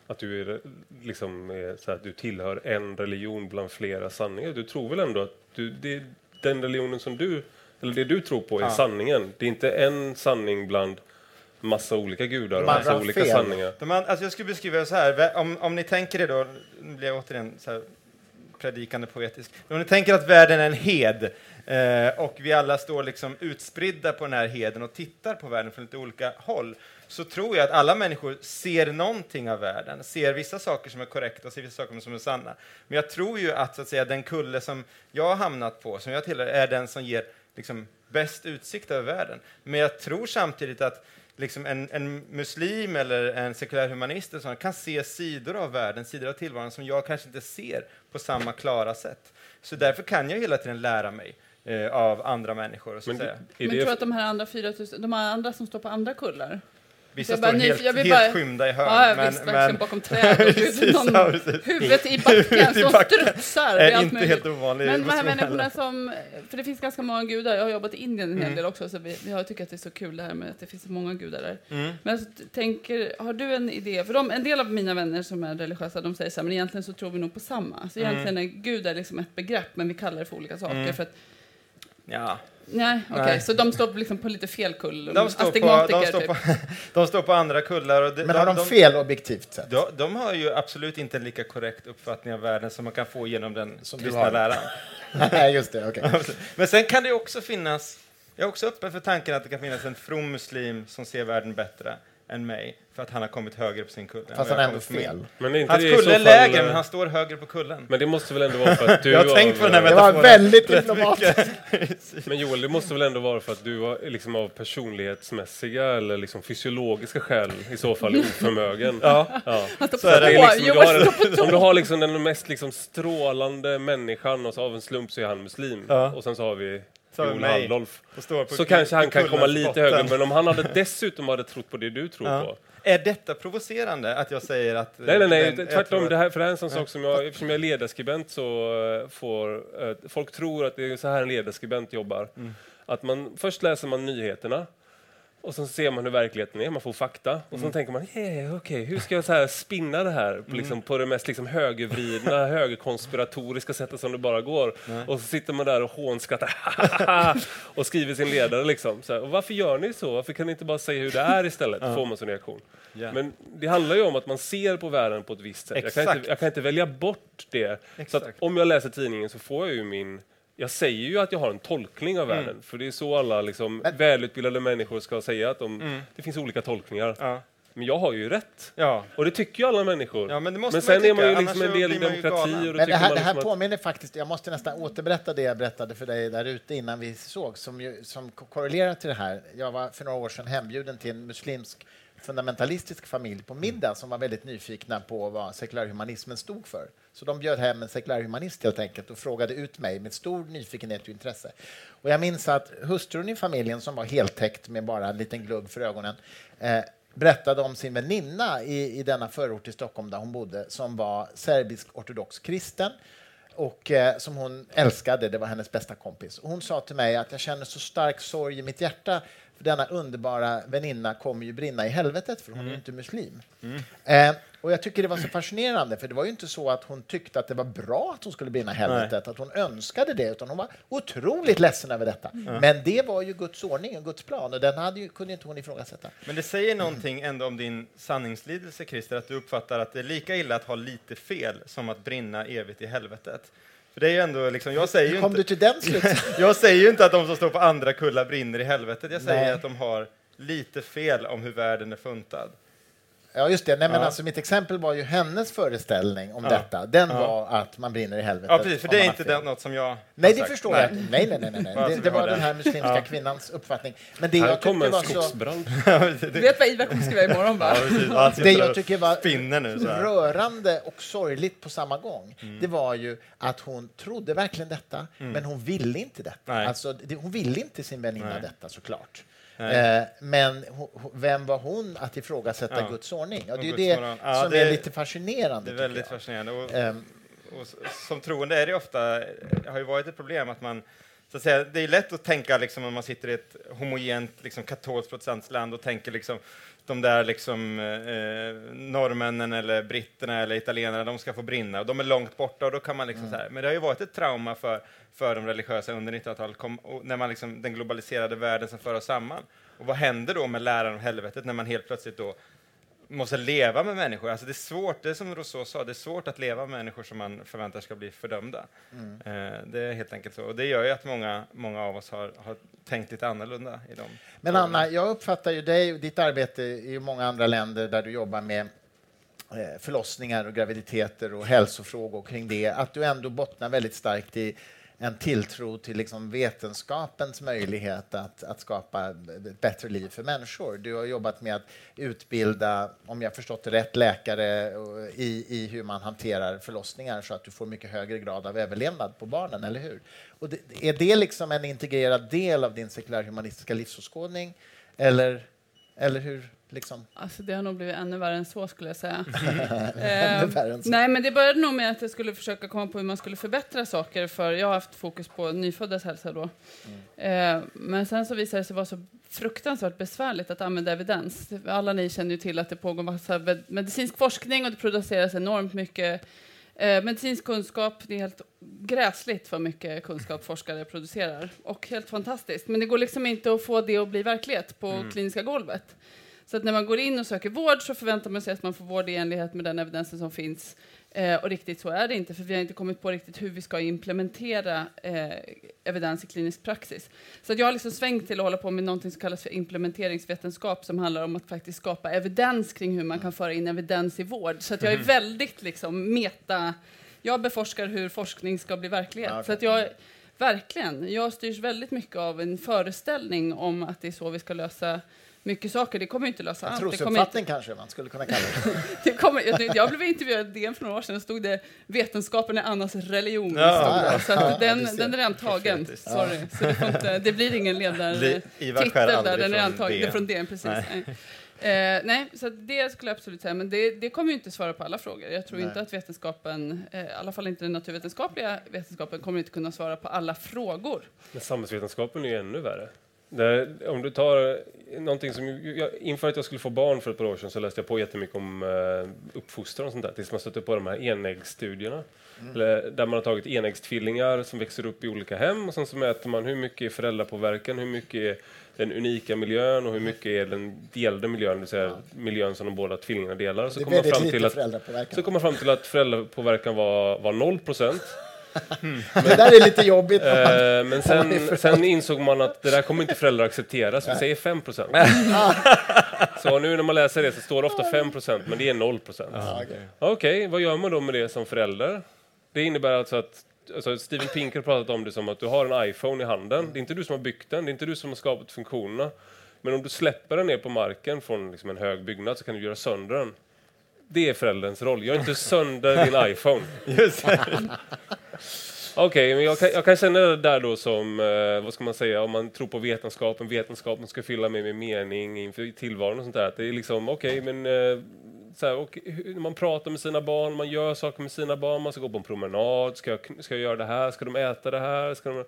att du är, liksom är så här, du tillhör en religion bland flera sanningar? Du tror väl ändå att du, det den religionen som du, eller det du tror på är Ja. sanningen? Det är inte en sanning bland massa olika gudar och massa olika fel. sanningar. De alltså jag skulle beskriva det så här, om, om ni tänker er då, nu blir jag återigen så här predikande poetisk, om ni tänker att världen är en hed eh, och vi alla står liksom utspridda på den här heden och tittar på världen från lite olika håll, så tror jag att alla människor ser någonting av världen, ser vissa saker som är korrekta och ser vissa saker som är sanna. Men jag tror ju att, så att säga, den kulle som jag har hamnat på, som jag tillhör, är den som ger liksom, bäst utsikt över världen. Men jag tror samtidigt att liksom en, en muslim eller en sekulär humanist eller sånt, kan se sidor av världen, sidor av tillvaron som jag kanske inte ser på samma klara sätt. Så därför kan jag hela tiden lära mig eh, av andra människor. Så att Men Men tror du att de här andra 4000, de här andra som står på andra kullar? Vissa jag står helt, jag helt bara- skymda i hörn. Ja, men, visst, men bakom träd och [laughs] Precis, någon, ja, [laughs] huvudet i backen som strutsar. Är inte möjligt. helt ovanlig. Men de här människorna som, för det finns ganska många gudar, jag har jobbat i Indien en hel Mm. del också, så vi, jag tycker att det är så kul det här med att det finns så många gudar där. Mm. Men jag tänker, har du en idé? För de, en del av mina vänner som är religiösa, de säger så här, men egentligen så tror vi nog på samma. Så Mm. egentligen är Gud är liksom ett begrepp, men vi kallar det för olika saker. Mm. För att, Ja. Nej, okej, Nej. så de står liksom på lite fel kull. De, står på, de, står typ. på, [laughs] de står på andra kullar. Och de, Men har de fel objektivt sett? De, de har ju absolut inte en lika korrekt uppfattning av världen som man kan få genom den Som du kristna läran. [laughs] Nej, just det. okej. [laughs] Men sen kan det också finnas, jag är också öppen för tanken att det kan finnas en from muslim som ser världen bättre än mig, för att han har kommit högre på sin kulle. Fast han har ändå fel. men är inte Hans det kulle är fall, lägre, eh, men han står högre på kullen. Men det måste väl ändå vara för att [laughs] du Jag har tänkt på den här eh, Det var metaforen. väldigt diplomatiskt. [laughs] Men Joel, det måste väl ändå vara för att du var liksom av personlighetsmässiga eller liksom fysiologiska skäl i så fall är oförmögen. [laughs] Ja, Ja. Han står Så är det på liksom, du, Joel har, står på om du har liksom den mest liksom strålande människan och så av en slump så är han muslim. Ja. Och sen så har vi Jon. Halldolf. Så kanske han kan komma lite högre, men om han hade [laughs] dessutom hade trott på det du tror Ja. på. Är detta provocerande att jag säger att... Nej, nej, nej. den- jag tvärtom. Det här, för det här är en sån sak som jag, eftersom jag är ledarskribent så eh, får eh, folk tror att det är så här en ledarskribent jobbar. Mm. Att man, först läser man nyheterna och sen ser man hur verkligheten är, man får fakta och Mm. sen tänker man, yeah, okej, hur ska jag så här spinna det här på, liksom, på det mest liksom, högervridna, [laughs] högerkonspiratoriska sättet som det bara går. Och så sitter man där och hånskrattar [laughs] och skriver sin ledare. Liksom. Så här, och varför gör ni så? Varför kan ni inte bara säga hur det är istället? Får man som reaktion. Ja. Men det handlar ju om att man ser på världen på ett visst sätt. Jag kan, Exakt. inte, jag kan inte välja bort det. Så att Exakt. om jag läser tidningen så får jag ju min... Jag säger ju att jag har en tolkning av Mm. världen, för det är så alla liksom, välutbildade människor ska säga att de, det finns olika tolkningar. Mm. Ja. Men jag har ju rätt. Ja. Och det tycker ju alla människor. Ja, men men sen ju är man ju tycka, liksom en del i demokrati. Och då Men det här, det här liksom att- påminner faktiskt, jag måste nästan återberätta det jag berättade för dig där ute innan vi såg, som, ju, som ko- korrelerar till det här. Jag var för några år sedan hembjuden till en muslimsk fundamentalistisk familj på middag som var väldigt nyfikna på vad sekulärhumanismen stod för. Så de bjöd hem en sekulärhumanist helt enkelt och frågade ut mig med stor nyfikenhet och intresse. Och jag minns att hustrun i familjen, som var heltäckt med bara en liten glugg för ögonen, eh, berättade om sin väninna i, i denna förort i Stockholm där hon bodde, som var serbisk ortodox kristen och eh, som hon älskade. Det var hennes bästa kompis. Och hon sa till mig att jag känner så stark sorg i mitt hjärta för denna underbara väninna kommer ju brinna i helvetet för hon är ju inte muslim. Eh, och jag tycker det var så fascinerande för det var ju inte så att hon tyckte att det var bra att hon skulle brinna i helvetet, att hon önskade det, utan hon var otroligt ledsen över detta. Men det var ju Guds ordning och Guds plan och den hade ju, kunde inte hon ifrågasätta. Men det säger någonting ändå om din sanningslidelse, Christer, att du uppfattar att det är lika illa att ha lite fel som att brinna evigt i helvetet. För det är ju ändå liksom, jag säger ju Kom inte... du till den slutsatsen? [laughs] Jag säger ju inte att de som står på andra kullar brinner i helvetet. Jag säger Nej. att de har lite fel om hur världen är funtad. Ja, just det. Nej, men Ja. alltså, mitt exempel var ju hennes föreställning om Ja. detta. Den Ja. var att man brinner i helvetet. Ja, precis, för det är inte det, något som jag Nej, det sagt. förstår Nej. jag. Nej, nej, nej. nej, så Det, det var den här muslimska Ja. kvinnans uppfattning. Men det Här jag kommer tyckte en var så... skogsbrand. [laughs] Du vet vad Ivar kommer skriva imorgon va? Ja, Det jag tycker var nu så. Mm. rörande och sorgligt på samma gång, det var ju att hon trodde verkligen detta, men hon ville inte detta. Nej. Alltså, det, hon ville inte sin väninna detta såklart. Eh, men vem var hon att ifrågasätta Ja. Guds ordning? Och det är det. Ja, som det- är lite fascinerande. Det är väldigt fascinerande. Och, Ehm, och som troende är det ofta, det har ju varit ett problem att man så att säga, det är lätt att tänka liksom, om man sitter i ett homogent liksom, katolskt protestantiskt land och tänker liksom, de där liksom, eh, norrmännen eller britterna eller italienarna, de ska få brinna. Och de är långt borta och då kan man liksom så här, men det har ju varit ett trauma för, för de religiösa under 1900-talet, kom, och när man liksom, den globaliserade världen som för oss samman. Och vad händer då med läran om helvetet när man helt plötsligt då måste leva med människor. Alltså det är svårt, det är som Rousseau sa, det är svårt att leva med människor som man förväntar ska bli fördömda. Eh, det är helt enkelt så. Och det gör ju att många, många av oss har, har tänkt lite annorlunda i dem. Men Anna, jag uppfattar ju dig och ditt arbete i många andra länder där du jobbar med eh, förlossningar och graviditeter och hälsofrågor kring det, att du ändå bottnar väldigt starkt i en tilltro till liksom vetenskapens möjlighet att, att skapa ett bättre liv för människor. Du har jobbat med att utbilda, om jag förstått det rätt, läkare eh, i, i hur man hanterar förlossningar så att du får mycket högre grad av överlevnad på barnen, eller hur? Och det, är det liksom en integrerad del av din sekulärhumanistiska livsåskådning? Eller, eller hur? Liksom? Alltså det har nog blivit ännu värre än så skulle jag säga. [laughs] Ännu eh, värre än så. nej men det började nog med att jag skulle försöka komma på hur man skulle förbättra saker för jag har haft fokus på nyföddas hälsa då. Mm. Eh, men sen så visade det sig vara så fruktansvärt besvärligt att använda evidens. Alla ni känner ju till att det pågår massa med- medicinsk forskning och det produceras enormt mycket eh, medicinsk kunskap. Det är helt gräsligt vad mycket kunskap forskare producerar och helt fantastiskt. Men det går liksom inte att få det att bli verklighet på kliniska golvet. Så att när man går in och söker vård så förväntar man sig att man får vård i enlighet med den evidensen som finns. Eh, och riktigt så är det inte, för vi har inte kommit på riktigt hur vi ska implementera eh, evidens i klinisk praxis. Så att jag har liksom svängt till att hålla på med något som kallas för implementeringsvetenskap som handlar om att faktiskt skapa evidens kring hur man kan föra in evidens i vård. Så att jag är väldigt liksom meta... Jag beforskar hur forskning ska bli verklighet. Ja, okej. Så att jag, verkligen, jag styrs väldigt mycket av en föreställning om att det är så vi ska lösa mycket saker. Det kommer inte lösa allt. Trosuppfattning inte, kanske man skulle kunna kalla det. [laughs] det kommer, jag, jag blev intervjuad i DN för några år sedan och stod det vetenskapen är Annas religion. Ja, det. Så ja, att den, den är redan tagen. Sorry. Så det, inte, det blir ingen ledartitel där, den är redan från tagen. Det är från DN, precis. Nej. Eh, nej, så det skulle jag absolut säga. Men det, det kommer ju inte svara på alla frågor. Jag tror Nej. inte att vetenskapen, eh, i alla fall inte den naturvetenskapliga vetenskapen, kommer inte kunna svara på alla frågor. Men samhällsvetenskapen är ju ännu värre. Där, om du tar någonting som... Jag, inför att jag skulle få barn för ett par år sedan så läste jag på jättemycket om eh, uppfostran och sånt där. Tills man stötte på de här enäggsstudierna. Eller, där man har tagit enäggstvillingar som växer upp i olika hem och sen så mäter man hur mycket är föräldrapåverkan, hur mycket är den unika miljön och hur mycket är den delade miljön, det vill säga miljön som de båda tvillingarna delar. Så Det kommer man väldigt fram till lite att föräldrapåverkan. så kom man fram till att föräldrapåverkan var, var 0 procent. Det där är lite jobbigt. Eh, men sen, sen insåg man att det där kommer inte föräldrar acceptera, så vi säger 5 procent. så nu när man läser det så står det ofta 5 procent, men det är 0 procent. Okej. Okej, vad gör man då med det som förälder? Det innebär alltså att alltså Steven Pinker har pratat om det som att du har en iPhone i handen. Det är inte du som har byggt den, det är inte du som har skapat funktionerna. Men om du släpper den ner på marken från liksom en hög byggnad så kan du göra sönder den. Det är förälderns roll. Gör inte sönder din iPhone. [laughs] Just Okej, Okej, men jag kan, jag kan känna det där då som, eh, vad ska man säga, om man tror på vetenskapen, vetenskapen ska fylla mig med mening inför tillvaron och sånt där. Att det är liksom, okej, men eh, så här, och, hur- man pratar med sina barn, man gör saker med sina barn, man ska gå på en promenad, ska jag, ska jag göra det här, ska de äta det här? Ska de,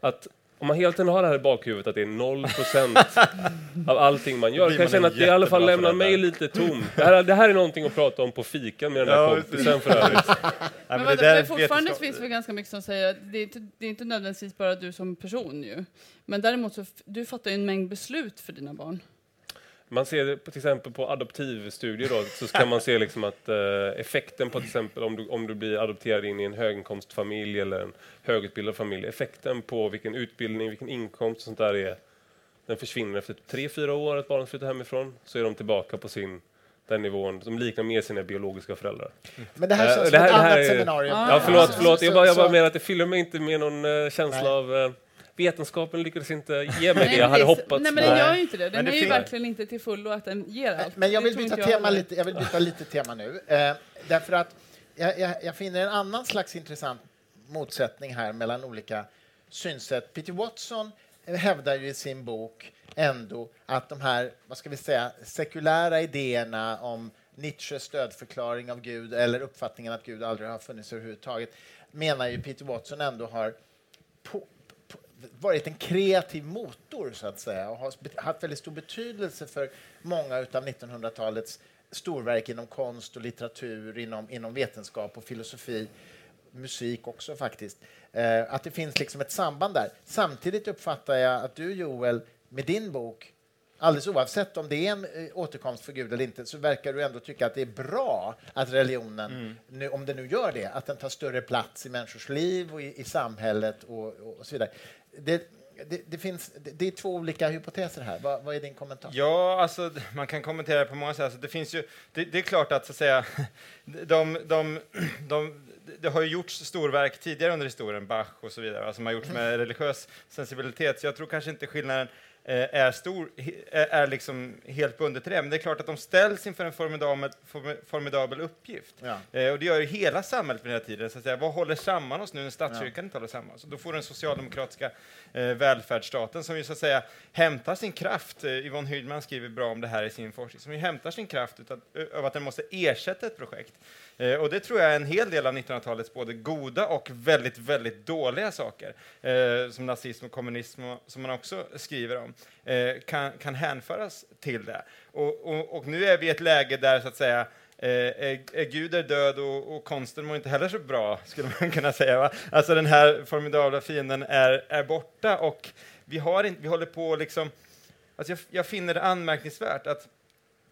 att om man hela tiden har det här i bakhuvudet att det är 0% [laughs] av allting man gör, kan jag känna att det i alla fall lämnar mig lite tom. Det här, det här är någonting att prata om på fikan med den där Ja, kompisen för övrigt. [laughs] Men, men det där är men fortfarande finns det väl ganska mycket som säger att det är, inte, det är inte nödvändigtvis bara du som person ju. Men däremot så du fattar ju en mängd beslut för dina barn. Man ser det på, till exempel på adoptivstudier då, så kan man se liksom att eh, effekten på till exempel om du, om du blir adopterad in i en höginkomstfamilj eller en högutbildad familj, effekten på vilken utbildning, vilken inkomst och sånt där är, den försvinner efter tre, fyra år att barnet flyttar hemifrån, så är de tillbaka på sin den nivån, som liknar mer sina biologiska föräldrar. Men det här Eh, känns det som här- ett det här annat är- seminarium. Ja, förlåt, förlåt. Jag bara, jag bara menar att det fyller mig inte med någon eh, känsla Nej. av eh, vetenskapen lyckades inte ge mig det jag hade hoppats. Nej, men den gör ju inte det. Den Men det är ju verkligen inte till fullo att den ger allt. Men jag vill byta jag tema lite, jag vill byta lite tema nu. Eh, därför att jag, jag, jag finner en annan slags intressant motsättning här mellan olika synsätt. Peter Watson hävdar ju i sin bok ändå att de här, vad ska vi säga, sekulära idéerna om Nietzsches dödförklaring av Gud eller uppfattningen att Gud aldrig har funnits överhuvudtaget menar ju Peter Watson ändå har på, varit en kreativ motor så att säga och har haft väldigt stor betydelse för många av 1900-talets storverk inom konst och litteratur, inom, inom vetenskap och filosofi, musik också faktiskt. Eh, att det finns liksom ett samband där. Samtidigt uppfattar jag att du Joel, med din bok, alldeles oavsett om det är en eh, återkomst för Gud eller inte, så verkar du ändå tycka att det är bra att religionen, nu, om den nu gör det, att den tar större plats i människors liv och i, i samhället och, och så vidare. Det, det, det, finns, det, är två olika hypoteser här. Vad, vad är din kommentar? Ja, alltså, [laughs] man kan kommentera på många sätt. Alltså, det, finns ju, det, det är klart att, så att säga, [laughs] de, de, [clears throat] de, det har ju gjorts storverk tidigare under historien, Bach och så vidare, som har gjorts med [laughs] religiös sensibilitet, så jag tror kanske inte skillnaden är stor, he- är, liksom helt bundet till det. Men det är klart att de ställs inför en formidabel, formi- formidabel uppgift. Ja. Eh, och det gör ju hela samhället på den här tiden. Så att säga, vad håller samman oss nu när statskyrkan inte håller samman oss? Då får den socialdemokratiska eh, välfärdsstaten som ju så att säga hämtar sin kraft, eh, Yvonne Hydman skriver bra om det här i sin forskning, som ju hämtar sin kraft utav, av att den måste ersätta ett projekt. Eh, och det tror jag är en hel del av 1900-talets både goda och väldigt, väldigt dåliga saker, eh, som nazism och kommunism, och, som man också skriver om, eh, kan, kan hänföras till det. Och, och, och nu är vi i ett läge där så att säga Eh, är, är Gud är död och, och konsten mår inte heller så bra, skulle man kunna säga. Va? Alltså den här formidabla fienden är, är borta och vi, har in, vi håller på liksom... Alltså jag, jag finner det anmärkningsvärt att,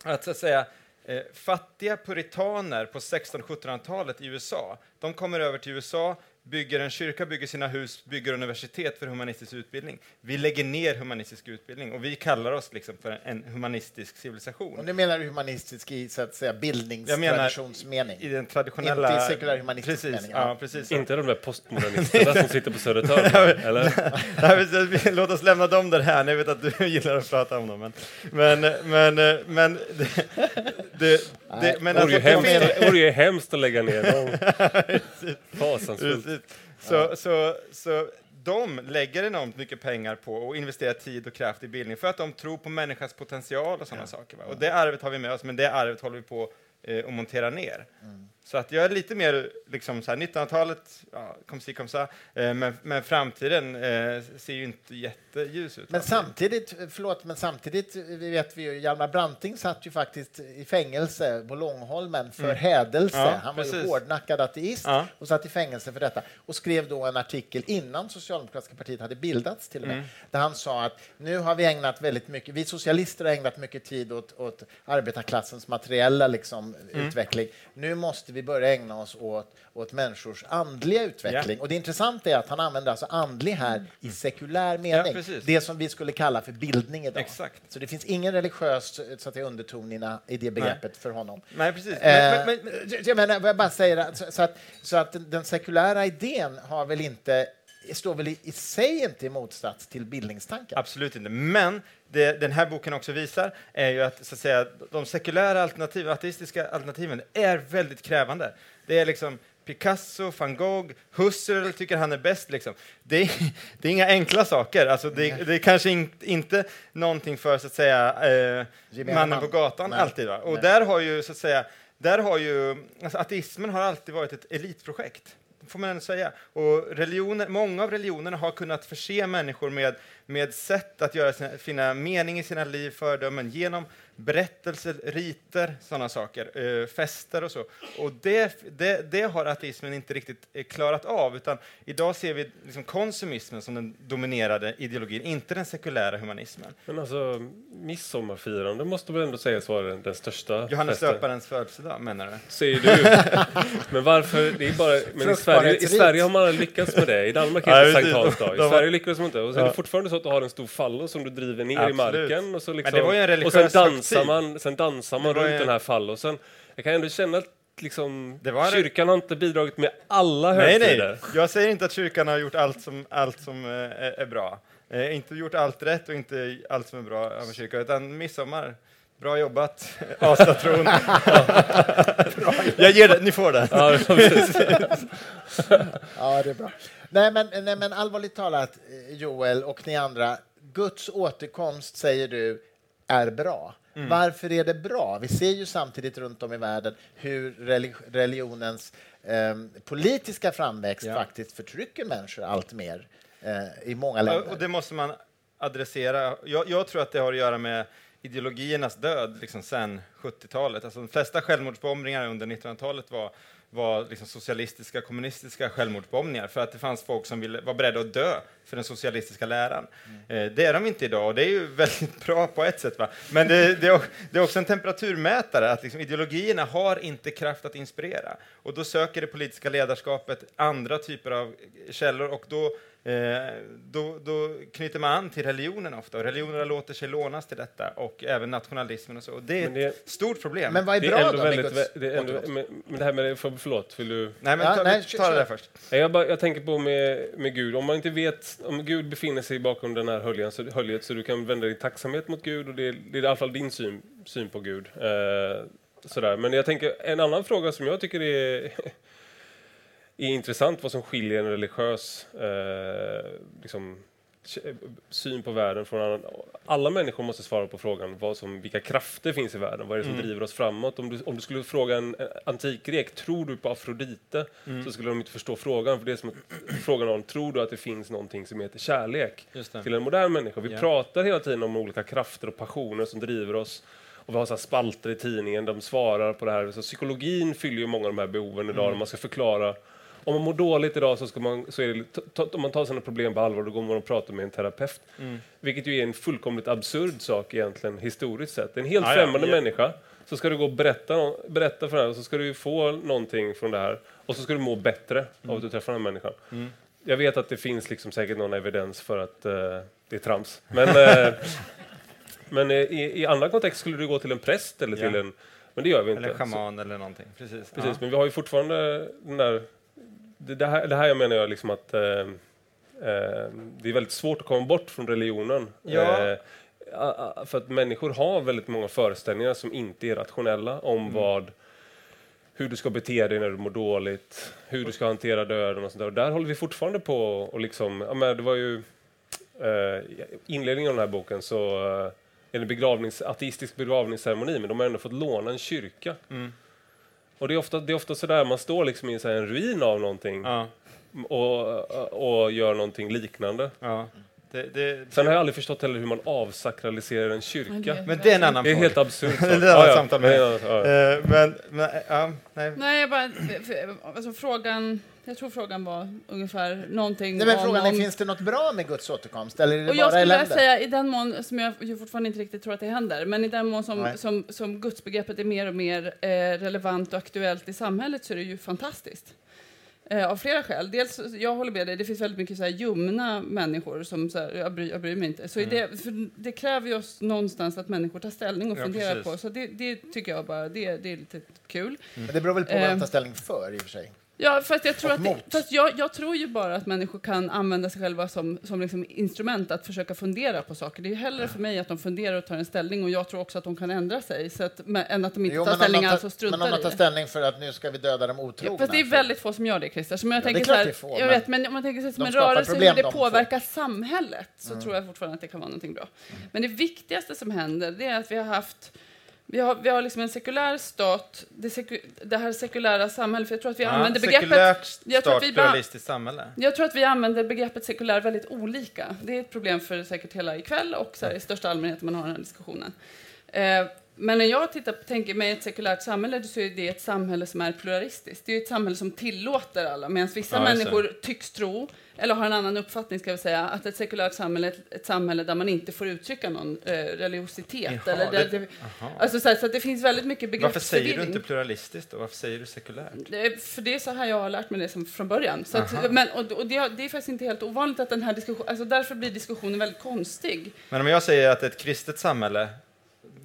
att, så att säga, eh, fattiga puritaner på 1600-1700-talet i USA, de kommer över till USA, bygger en kyrka, bygger sina hus, bygger universitet för humanistisk utbildning. Vi lägger ner humanistisk utbildning och vi kallar oss liksom för en humanistisk civilisation. Och nu menar du humanistisk i så att säga bildningstraditionsmening? I den traditionella... Inte i sekulär humanistisk precis, mening. Ja, precis. Inte de där postmodernisterna som sitter på Södertörn, [laughs] eller? [laughs] Låt oss lämna dem där här. Jag vet att du [laughs] gillar att prata om dem. Men, men, men, men det, det, det, men alltså, det vore ju hemskt att lägga ner dem. Fasansfullt. Precis. Så, så, så de lägger enormt mycket pengar på och investerar tid och kraft i bildning för att de tror på människans potential och sådana saker. Va? Och det arvet har vi med oss, men det arvet håller vi på eh, att montera ner. Så att jag är lite mer liksom så här 1900-talet, ja, kom si kom sa, eh, men, men framtiden eh, ser ju inte jätteljus ut. Men samtidigt, förlåt, men samtidigt vi vet vi ju, Hjalmar Branting satt ju faktiskt i fängelse på Långholmen för hädelse. Mm. Ja, Han var ju precis. hårdnackad ateist Ja. och satt i fängelse för detta och skrev då en artikel innan Socialdemokratiska partiet hade bildats till och med, Mm. där han sa att nu har vi ägnat väldigt mycket, vi socialister har ägnat mycket tid åt, åt arbetarklassens materiella liksom, Mm. utveckling. Nu måste vi börja ägna oss åt, åt människors andliga utveckling. Och det intressanta är att han använder alltså andlig här i sekulär mening. precis. det som vi skulle kalla för bildning idag. Exakt. Så det finns ingen religiös så att säga, underton i, det begreppet för honom. Nej, precis. Eh, Men, men, men, jag menar, jag bara säger, så, så, att, så att den sekulära idén har väl inte, står väl i, i sig inte i motsats till bildningstanken? Absolut inte. Men det den här boken också visar är ju att, så att säga, de sekulära alternativen, ateistiska alternativen, är väldigt krävande. Det är liksom Picasso, van Gogh, Husserl tycker han är bäst. Liksom. Det, är, [laughs] det är inga enkla saker. Alltså det, det är kanske in, inte någonting för så att säga, eh, mannen man. på gatan Nej. alltid. Va? Och Nej. där har ju, så att säga, där har ju, alltså ateismen har alltid varit ett elitprojekt får man ändå säga. Och religioner, många av religionerna har kunnat förse människor med, med sätt att göra sina, finna mening i sina liv, föredömen, genom berättelser, riter, sådana saker, eh, fester och så. Och det, det, det har ateismen inte riktigt eh, klarat av, utan idag ser vi liksom konsumismen som den dominerade ideologin, inte den sekulära humanismen. Men alltså, midsommarfirande måste väl ändå sägas vara den, största Johannes döparens födelsedag, menar du? Säger du. [laughs] Men varför? Det är bara, men i Sverige, i Sverige har man lyckats med det. I Danmark heter det. Sankt Hans dag. I Sverige lyckades man inte. Och så är det fortfarande så att du har en stor fallo som du driver ner i Absolut. marken. Och, så liksom, det var ju en och sen dansar högtid. man, sen dansar man runt ju- den här fallosen. Jag kan ändå känna att liksom, Det var en- kyrkan har inte bidragit med alla Nej, högtider. nej. Jag säger inte att kyrkan har gjort allt som, allt som eh, är, bra. Eh, inte gjort allt rätt och inte allt som är bra av en kyrka, utan midsommar. Bra jobbat, [laughs] Asatron. [laughs] Jag ger det, ni får precis. [laughs] Ja, det är bra. Nej, men, nej, men allvarligt talat, eh, Joel och ni andra, Guds återkomst, säger du, är bra. Mm. Varför är det bra? Vi ser ju samtidigt runt om i världen hur relig- religionens eh, politiska framväxt Ja. faktiskt förtrycker människor allt mer eh, i många länder. Och det måste man adressera. Jag, jag tror att det har att göra med ideologiernas död liksom sen 70-talet. Alltså de flesta självmordsbombningar under 1900-talet var, var liksom socialistiska, kommunistiska självmordsbombningar för att det fanns folk som ville, var beredda att dö för den socialistiska läran. Eh, det är de inte idag och det är ju väldigt bra på ett sätt. Va? Men det, det, det är också en temperaturmätare att liksom, ideologierna har inte kraft att inspirera. Och då söker det politiska ledarskapet andra typer av källor och då Eh, då, då knyter man an till religionen ofta och religionerna låter sig lånas till detta och även nationalismen och så. Och det är Men det- ett stort problem. Men vad är Det bra är då ändå med väldigt, Guds det är ändå, återkomst? men, men det här med för, förlåt, vill du? nej, men Ja, ta, nej, ta kör, det där först. Nej, Jag, bara, jag tänker på med, med Gud, om man inte vet, om Gud befinner sig bakom den här höljen så, höljet så du kan vända din tacksamhet mot Gud och det, är- det är i alla fall din syn, syn på Gud. Eh, sådär. Men jag tänker, en annan fråga som jag tycker är, är intressant, vad som skiljer en religiös eh, liksom, syn på världen från annan. Alla människor måste svara på frågan vad som, vilka krafter finns i världen, vad är det som driver oss framåt? Om du, om du skulle fråga en en antikgrek, tror du på Afrodite? Så skulle de inte förstå frågan, för det är som att [clears throat] fråga någon, tror du att det finns någonting som heter kärlek? Till en modern människa. Vi Ja. pratar hela tiden om olika krafter och passioner som driver oss. Och vi har så spalter i tidningen, de svarar på det här. Så psykologin fyller ju många av de här behoven idag, när man ska förklara Om man mår dåligt idag så ska man, så är det, om man tar sina problem på allvar, då går man och pratar med en terapeut. Mm. Vilket ju är en fullkomligt absurd sak egentligen, historiskt sett. En helt ja, främmande ja. människa, så ska du gå och berätta, berätta för henne, så ska du få någonting från det här. Och så ska du må bättre av att du träffar den här människan. Mm. Jag vet att det finns liksom säkert någon evidens för att eh, det är trams. Men, eh, [laughs] men eh, i, i andra kontexter skulle du gå till en präst eller till Ja. en... Men det gör vi inte. Eller Så- schaman eller någonting. Precis. Precis, Ja. men vi har ju fortfarande den där... Det, det, här, det här jag menar jag liksom att eh, eh, det är väldigt svårt att komma bort från religionen. Ja. Eh, för att människor har väldigt många föreställningar som inte är rationella om Mm. vad hur du ska bete dig när du mår dåligt, hur du ska hantera döden och sånt där. Och där håller vi fortfarande på och liksom, ja, men det var ju eh, inledningen av den här boken så eh, är det begravnings, ateistisk begravningsceremoni, men de har ändå fått låna en kyrka. Mm. Och det är ofta, det är ofta sådär, man står liksom i så en ruin av någonting Ja. och, och gör någonting liknande. Ja. Det, det, Sen har jag aldrig förstått heller hur man avsakraliserar en kyrka. men det är en annan Det är helt absurt. [laughs] Det är ett annat samtal med- Ja, ja, ja. Men, men, ja, nej. Nej, jag bara, för- alltså frågan, jag tror frågan var ungefär någonting Nej, men om, frågan är, om finns det något bra med Guds återkomst eller är det och jag bara skulle vilja elände? säga i den mån, som jag fortfarande inte riktigt tror att det händer, men i den mån som, Nej. som, som gudsbegreppet är mer och mer eh, relevant och aktuellt i samhället så är det ju fantastiskt. Eh, av flera skäl. Dels, jag håller med dig, det finns väldigt mycket så här ljumna människor som så här, jag, bryr, jag bryr mig inte. Så i det, för det kräver ju oss någonstans att människor tar ställning och Ja, funderar precis. på. Så det, det tycker jag bara, det, det är lite kul. Men det beror väl på vad Eh. man tar ställning för i och för sig. Ja, fast jag tror, att det, fast jag, jag tror ju bara att människor kan använda sig själva som, som liksom instrument att försöka fundera på saker. Det är hellre för mig att de funderar och tar en ställning och jag tror också att de kan ändra sig så att, men, än att de inte Jo, tar ställning alls och struntar Men om man tar i det. ställning för att nu ska vi döda de otrogna. Ja, fast det är väldigt få som gör det, Christer. Så men jag Ja, det tänker så här, det är få, jag vet, men om man tänker sig som en rörelse hur det påverkar samhället så tror jag fortfarande att det kan vara någonting bra. Men det viktigaste som händer det är att vi har haft vi har, vi har liksom en sekulär stat, det, seku, det här sekulära samhället, för jag tror att vi använder begreppet Sekulärt, jag tror att start, vi bara- pluralistiskt samhälle. jag tror att vi använder begreppet sekulär väldigt olika. Det är ett problem för säkert hela ikväll och så här, i största allmänhet när man har den här diskussionen. Eh, men när jag tittar, tänker mig ett sekulärt samhälle så är det ett samhälle som är pluralistiskt. Det är ett samhälle som tillåter alla, medan vissa Ja, människor tycks tro, eller har en annan uppfattning ska vi säga, att ett sekulärt samhälle är ett, samhälle där man inte får uttrycka någon eh, religiositet. Jaha, eller där, det- alltså, så, här, så det finns väldigt mycket Varför säger du begreppsförvirring. inte pluralistiskt då? Varför säger du sekulärt? Det för det är så här jag har lärt mig det som från början. Så att, men, och, och det, det är faktiskt inte helt ovanligt att den här diskussionen, alltså därför blir diskussionen väldigt konstig. Men om jag säger att ett kristet samhälle,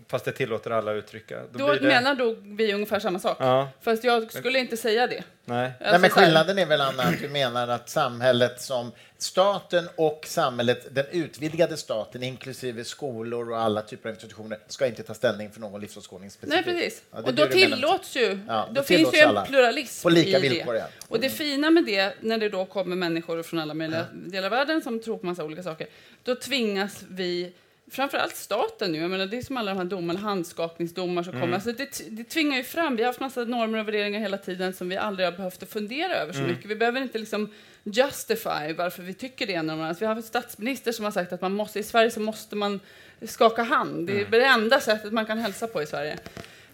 fast det tillåter alla att uttrycka, då, Då det... menar då vi ungefär samma sak. Ja, Fast jag skulle inte säga det. nej. Nej, Alltså men så här- skillnaden är väl, Anna, att du menar att samhället som staten och samhället, den utvidgade staten, inklusive skolor och alla typer av institutioner, ska inte ta ställning för någon livsåskådning Nej, specifikt. precis. Ja, och då tillåts ju, Ja, då det finns ju en alla. pluralism På lika i villkor, det. ja. Och det fina med det, när det då kommer människor från alla möjliga delar av världen som tror på massa olika saker, då tvingas vi Framförallt staten nu, jag menar, det är som alla de här domarna, handskakningsdomar som kommer. Alltså det, det tvingar ju fram, vi har haft massa normer och värderingar hela tiden som vi aldrig har behövt fundera över så mycket. Vi behöver inte liksom justify varför vi tycker det ena och andra. Vi har haft statsminister som har sagt att man måste, i Sverige så måste man skaka hand. Det är det enda sättet man kan hälsa på i Sverige.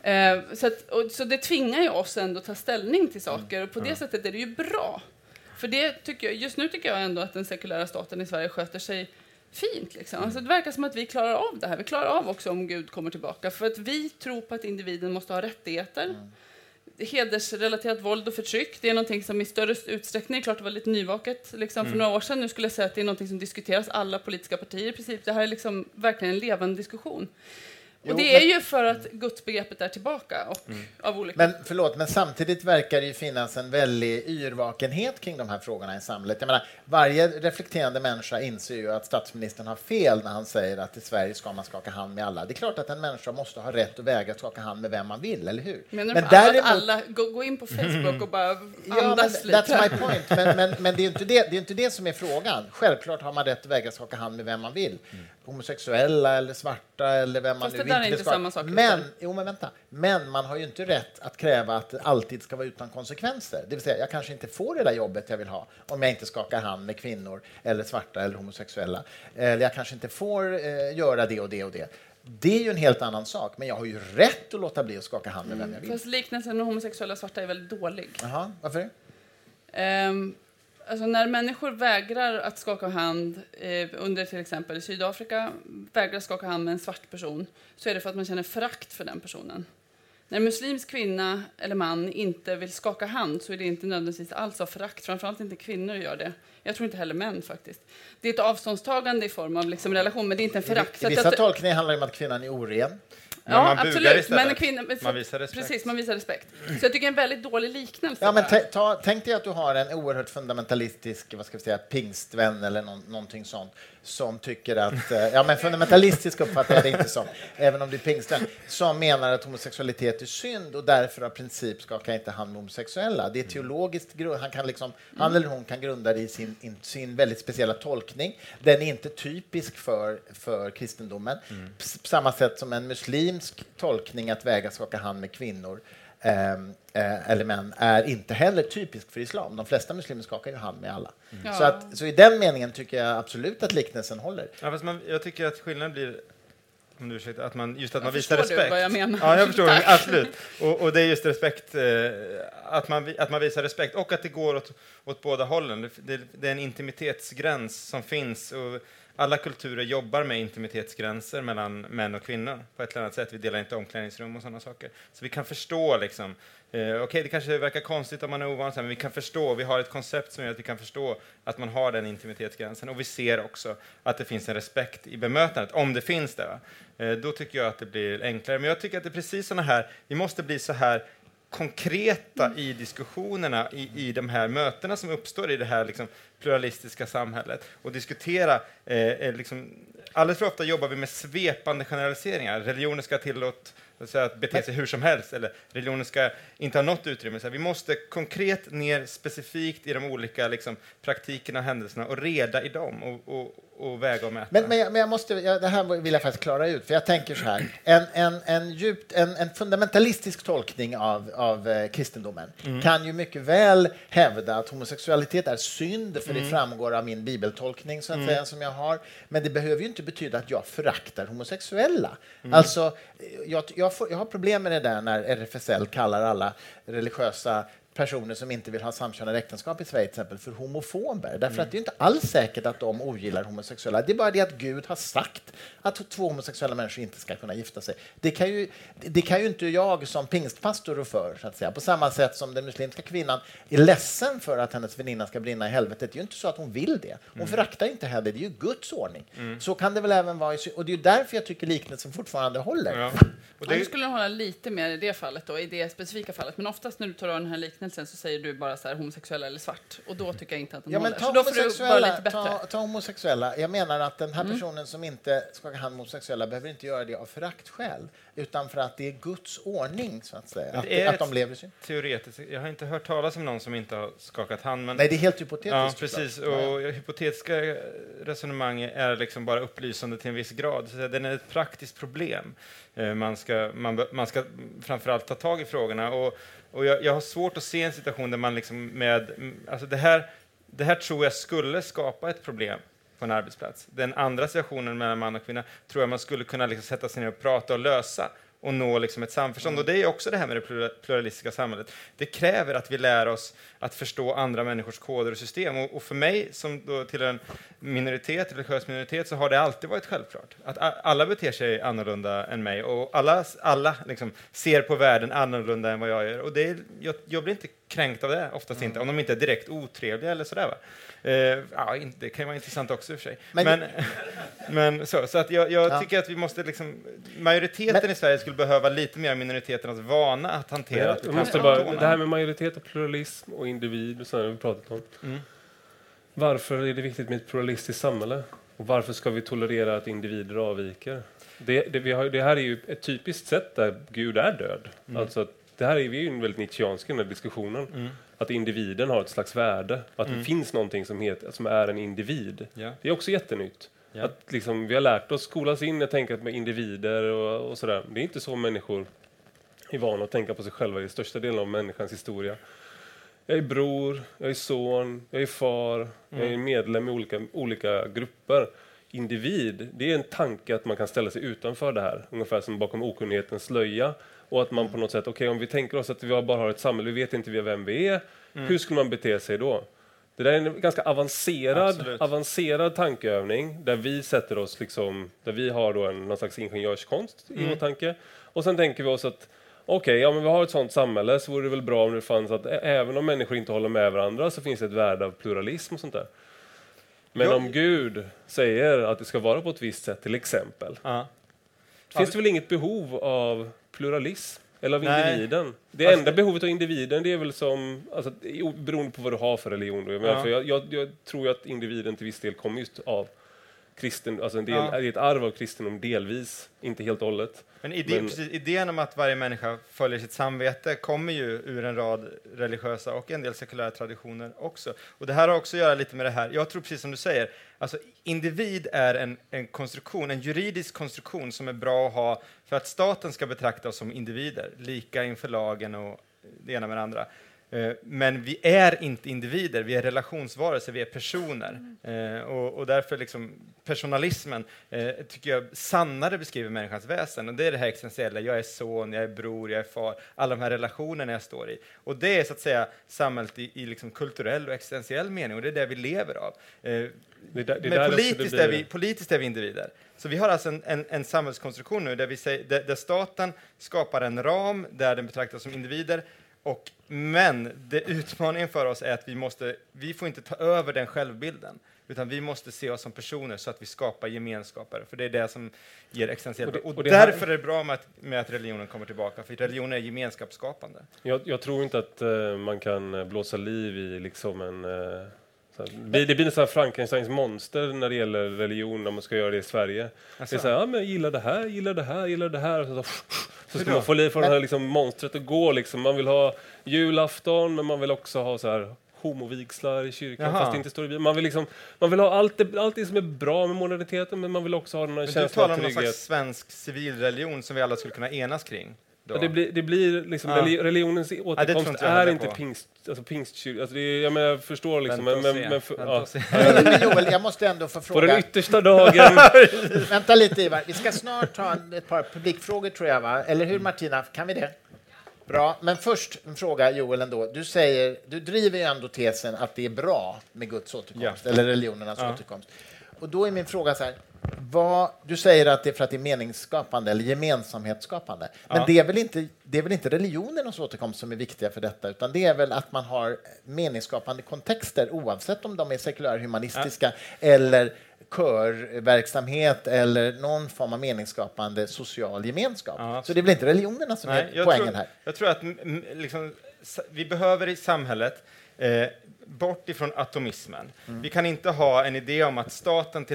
Eh, så, att, och, så det tvingar ju oss ändå att ta ställning till saker och på det sättet är det ju bra. För det tycker jag, just nu tycker jag ändå att den sekulära staten i Sverige sköter sig fint. Liksom. Alltså, det verkar som att vi klarar av det här. Vi klarar av också om Gud kommer tillbaka. För att vi tror på att individen måste ha rättigheter. Hedersrelaterat våld och förtryck, det är någonting som i större utsträckning, klart det var lite nyvaket liksom, för några år sedan, nu skulle jag säga att det är någonting som diskuteras alla politiska partier i princip. Det här är liksom verkligen en levande diskussion. Jo, och det är men- ju för att gudsbegreppet är tillbaka och av olika... Men förlåt, men samtidigt verkar det ju finnas en väldig yrvakenhet kring de här frågorna i samhället. Jag menar, varje reflekterande människa inser ju att statsministern har fel när han säger att i Sverige ska man skaka hand med alla. Det är klart att en människa måste ha rätt att väga att skaka hand med vem man vill, eller hur? Menar men du på alla, däremot- alla gå, gå in på Facebook och bara [laughs] Ja, men andas lite? that's my point. Men, men, men det är inte det, det, är inte det som är frågan. Självklart har man rätt att väga skaka hand med vem man vill. Homosexuella eller svarta eller vem man Fast nu där är vill inte skaka- samma sak, Men, jo, men vänta. Men man har ju inte rätt att kräva att det alltid ska vara utan konsekvenser. Det vill säga, jag kanske inte får det där jobbet jag vill ha om jag inte skakar hand med kvinnor eller svarta eller homosexuella. Eller jag kanske inte får eh, göra det och det och det. Det är ju en helt annan sak, men jag har ju rätt att låta bli att skaka hand med vem jag vill. Fast liknelsen med homosexuella svarta är väldigt dålig. Jaha, varför det? Alltså när människor vägrar att skaka hand eh, under till exempel i Sydafrika, vägrar skaka hand med en svart person, så är det för att man känner förakt för den personen. När en muslimsk kvinna eller man inte vill skaka hand så är det inte nödvändigtvis alls av förakt, framförallt inte kvinnor gör det. Jag tror inte heller män faktiskt. Det är ett avståndstagande i form av liksom relation, men det är inte en förakt. I vissa tolkningar handlar det om att kvinnan är oren. Men man Ja, absolut. Men kvinna, Man visar respekt. Precis, man visar respekt. Så jag tycker det är en väldigt dålig liknelse. Ja, men ta, tänk dig att du har en oerhört fundamentalistisk vad ska vi säga, pingstvän eller någon, någonting sånt som tycker att... eh, Ja, men fundamentalistisk uppfattar jag det inte som, även om du är pingstvän, som menar att homosexualitet är synd och därför av princip skakar inte hand med homosexuella. Det är teologiskt grund, han, kan liksom, han eller hon kan grunda det i sin, in, sin väldigt speciella tolkning. Den är inte typisk för, för kristendomen. På samma sätt som en muslimsk tolkning att väga skaka hand med kvinnor ehm, eh, eller män är inte heller typisk för islam. De flesta muslimer skakar ju hand med alla. Ja. Så, att, så i den meningen tycker jag absolut att liknelsen håller. Ja, fast man, jag tycker att skillnaden blir om du ursäktar, att man, just att Ja, man visar förstår du respekt. vad jag menar? Ja, jag förstår. [laughs] Absolut. Och, och det är just respekt, eh, att, man, att man visar respekt och att det går åt, åt båda hållen. Det, det, det är en intimitetsgräns som finns. Och alla kulturer jobbar med intimitetsgränser mellan män och kvinnor på ett eller annat sätt. Vi delar inte omklädningsrum och sådana saker. Så vi kan förstå liksom, eh, okej det kanske verkar konstigt om man är ovan, men vi kan förstå, vi har ett koncept som gör att vi kan förstå att man har den intimitetsgränsen. Och vi ser också att det finns en respekt i bemötandet, om det finns det. Va? Eh, då tycker jag att det blir enklare. Men jag tycker att det är precis sådana här, vi måste bli så här konkreta i diskussionerna i, i de här mötena som uppstår i det här liksom, pluralistiska samhället och diskutera eh, eh liksom, Alldeles för ofta jobbar vi med svepande generaliseringar. Religioner ska tillåt säga, att bete sig hur som helst, eller religionen ska inte ha något utrymme. Så här, vi måste konkret ner specifikt i de olika liksom, praktikerna och händelserna och reda i dem och, och, och väga och mäta. Men, men, jag, men jag måste, jag, det här vill jag faktiskt klara ut, för jag tänker så här. En, en, en, djupt, en, en fundamentalistisk tolkning av, av eh, kristendomen kan ju mycket väl hävda att homosexualitet är synd, för det framgår av min bibeltolkning så att säga, som jag har. Men det behöver ju inte betyda att jag föraktar homosexuella. Alltså, jag, jag, får, jag har problem med det där när RFSL kallar alla religiösa personer som inte vill ha samkönade äktenskap i Sverige till exempel för homofober. Därför att det är inte alls säkert att de ogillar homosexuella. Det är bara det att Gud har sagt att två homosexuella människor inte ska kunna gifta sig. Det kan ju, det kan ju inte jag som pingstpastor rå för, så att säga. På samma sätt som den muslimska kvinnan är ledsen för att hennes väninna ska brinna i helvetet. Det är ju inte så att hon vill det. Hon föraktar inte heller, det är ju Guds ordning. Så kan det väl även vara i Och det är ju därför jag tycker liknelsen fortfarande håller. Ja. [laughs] Och Ja, nu det, skulle hålla lite mer i det fallet, då, i det specifika fallet. Men oftast när du tar av den här liknelsen så säger du bara så här homosexuell eller svart. Och då tycker jag inte att den Ja, men håller. ta Så då får du vara homosexuella, lite bättre. Mm. ta, ta homosexuella. Jag menar att den här personen som inte skakar hand med homosexuella behöver inte göra det av föraktskäl, utan för att det är Guds ordning, så att säga. Att, att de lever synd. teoretiskt, jag har inte hört talas om någon som inte har skakat hand, men Nej, det är helt hypotetiskt. Ja, precis. Ja, ja. Och hypotetiska resonemang är liksom bara upplysande till en viss grad. Så den är ett praktiskt problem. Eh, Man ska, man, man ska framförallt ta tag i frågorna. Och, och jag, jag har svårt att se en situation där man liksom med... Alltså det, här, det här tror jag skulle skapa ett problem på en arbetsplats. Den andra situationen mellan man och kvinna tror jag man skulle kunna liksom sätta sig ner och prata och lösa och nå liksom ett samförstånd. Och det är också det här med det plura- pluralistiska samhället. Det kräver att vi lär oss att förstå andra människors koder och system. Och, och för mig som då tillhör en minoritet, religiös minoritet, så har det alltid varit självklart. Att alla beter sig annorlunda än mig och alla, alla liksom ser på världen annorlunda än vad jag gör. Och det är, jag, jag blir inte kränkt av det, oftast inte, om de inte är direkt otrevliga eller sådär. Va? Eh, ja, det kan ju vara intressant också i och för sig. Men- Men, [laughs] men, så, så att jag, jag Ja. tycker att vi måste liksom, majoriteten Men- i Sverige skulle behöva lite mer minoriteternas vana att hantera att vi måste bara, det här med majoritet och pluralism och individ och sådär vi pratat om. Mm. Varför är det viktigt med ett pluralistiskt samhälle? Och varför ska vi tolerera att individer avviker? Det, det, har, det här är ju ett typiskt sätt där Gud är död. Mm. Alltså det här är ju väldigt nietzscheanska i den här diskussionen. Mm. Att individen har ett slags värde. Att Mm. det finns någonting som, heter, som är en individ. Ja. Det är också jättenytt. Ja. Att liksom, vi har lärt oss skolas in att tänka med individer och, och sådär. Det är inte så människor är vana att tänka på sig själva i största delen av människans historia. Jag är bror, jag är son, jag är far, jag är medlem i olika, olika grupper. individ, det är en tanke att man kan ställa sig utanför det här, ungefär som bakom okunnighetens slöja. Och att man på något sätt, okej okay, om vi tänker oss att vi bara har ett samhälle, vi vet inte vem vi är, mm. hur skulle man bete sig då? Det där är en ganska avancerad, avancerad tankeövning där vi sätter oss liksom, där vi har då en, någon slags ingenjörskonst mm. i vår tanke. Och sen tänker vi oss att okej, okay, ja men vi har ett sånt samhälle så vore det väl bra om det fanns att även om människor inte håller med varandra så finns det ett värde av pluralism och sånt där. Men om Gud säger att det ska vara på ett visst sätt, till exempel, ja. finns det väl inget behov av pluralism? Eller av Nej. individen? Det alltså, enda behovet av individen det är väl som, alltså, beroende på vad du har för religion. Då. Ja. För jag, jag, jag, tror att individen till viss del kommer just av kristen, alltså en del, ja. är ett arv av kristendom delvis, inte helt och hållet. Men, idé, Men precis, idén om att varje människa följer sitt samvete kommer ju ur en rad religiösa och en del sekulära traditioner också. Och det här har också att göra lite med det här, jag tror precis som du säger, alltså individ är en, en konstruktion, en juridisk konstruktion som är bra att ha för att staten ska betrakta oss som individer, lika inför lagen och det ena med det andra. Eh, men vi är inte individer, vi är relationsvarelser, vi är personer. Mm. Och, och, därför liksom personalismen eh, tycker jag sannare beskriver människans väsen. Och det är det här existentiella, jag är son, jag är bror, jag är far, alla de här relationerna jag står i. Och det är så att säga samhället i, i liksom kulturell och existentiell mening, och det är det vi lever av. Det det Men politiskt, blir... är vi, politiskt är vi individer. Så vi har alltså en, en, en samhällskonstruktion nu där, vi säger, där, där staten skapar en ram där den betraktas som individer, och, men det, utmaningen för oss är att vi, måste, vi får inte ta över den självbilden, utan vi måste se oss som personer så att vi skapar gemenskaper, för det är det som ger existentiellt. Och, och, och därför här... är det bra med att, med att religionen kommer tillbaka, för religion är gemenskapsskapande. Jag, jag tror inte att uh, man kan blåsa liv i liksom en uh det, det blir nästan Frankensteins monster när det gäller religion, om man ska göra det i Sverige. Alltså. Det är så här, ja, men gillar det här, gillar det här, gillar det här. Så, så ska man få, få det här liksom, monstret att gå. Liksom. Man vill ha julafton, men man vill också ha så här homovigslar i kyrkan, Jaha. fast det inte står i Man vill, liksom, man vill ha allt det, allt det som är bra med moderniteten, men man vill också ha den här känslan av trygghet. Du talar om någon slags svensk civilreligion som vi alla skulle kunna enas kring? Ja, det, blir, det blir liksom, ja. religionens återkomst ja, är inte pingst, alltså pingstkyrkan. Alltså jag, menar, jag förstår liksom, men... men, men för, ja. men Joel, jag måste ändå få fråga... På den yttersta dagen... [laughs] Vänta lite Ivar, vi ska snart ta ett par publikfrågor tror jag, va? Eller hur Martina, kan vi det? Bra, men först en fråga Joel ändå. Du, säger, du driver ju ändå tesen att det är bra med Guds återkomst, eller religionernas återkomst. Och då är min fråga så här, vad, du säger att det är för att det är meningsskapande eller gemensamhetsskapande. Men ja. det, är väl inte, det är väl inte religionernas återkomst som är viktiga för detta, utan det är väl att man har meningsskapande kontexter oavsett om de är sekulärhumanistiska ja. eller körverksamhet eller någon form av meningsskapande social gemenskap. Ja. Så det är väl inte religionerna som Nej, är poängen tror, här? Jag tror att liksom, vi behöver i samhället eh, bort ifrån atomismen. Mm. Vi kan inte ha en idé om att staten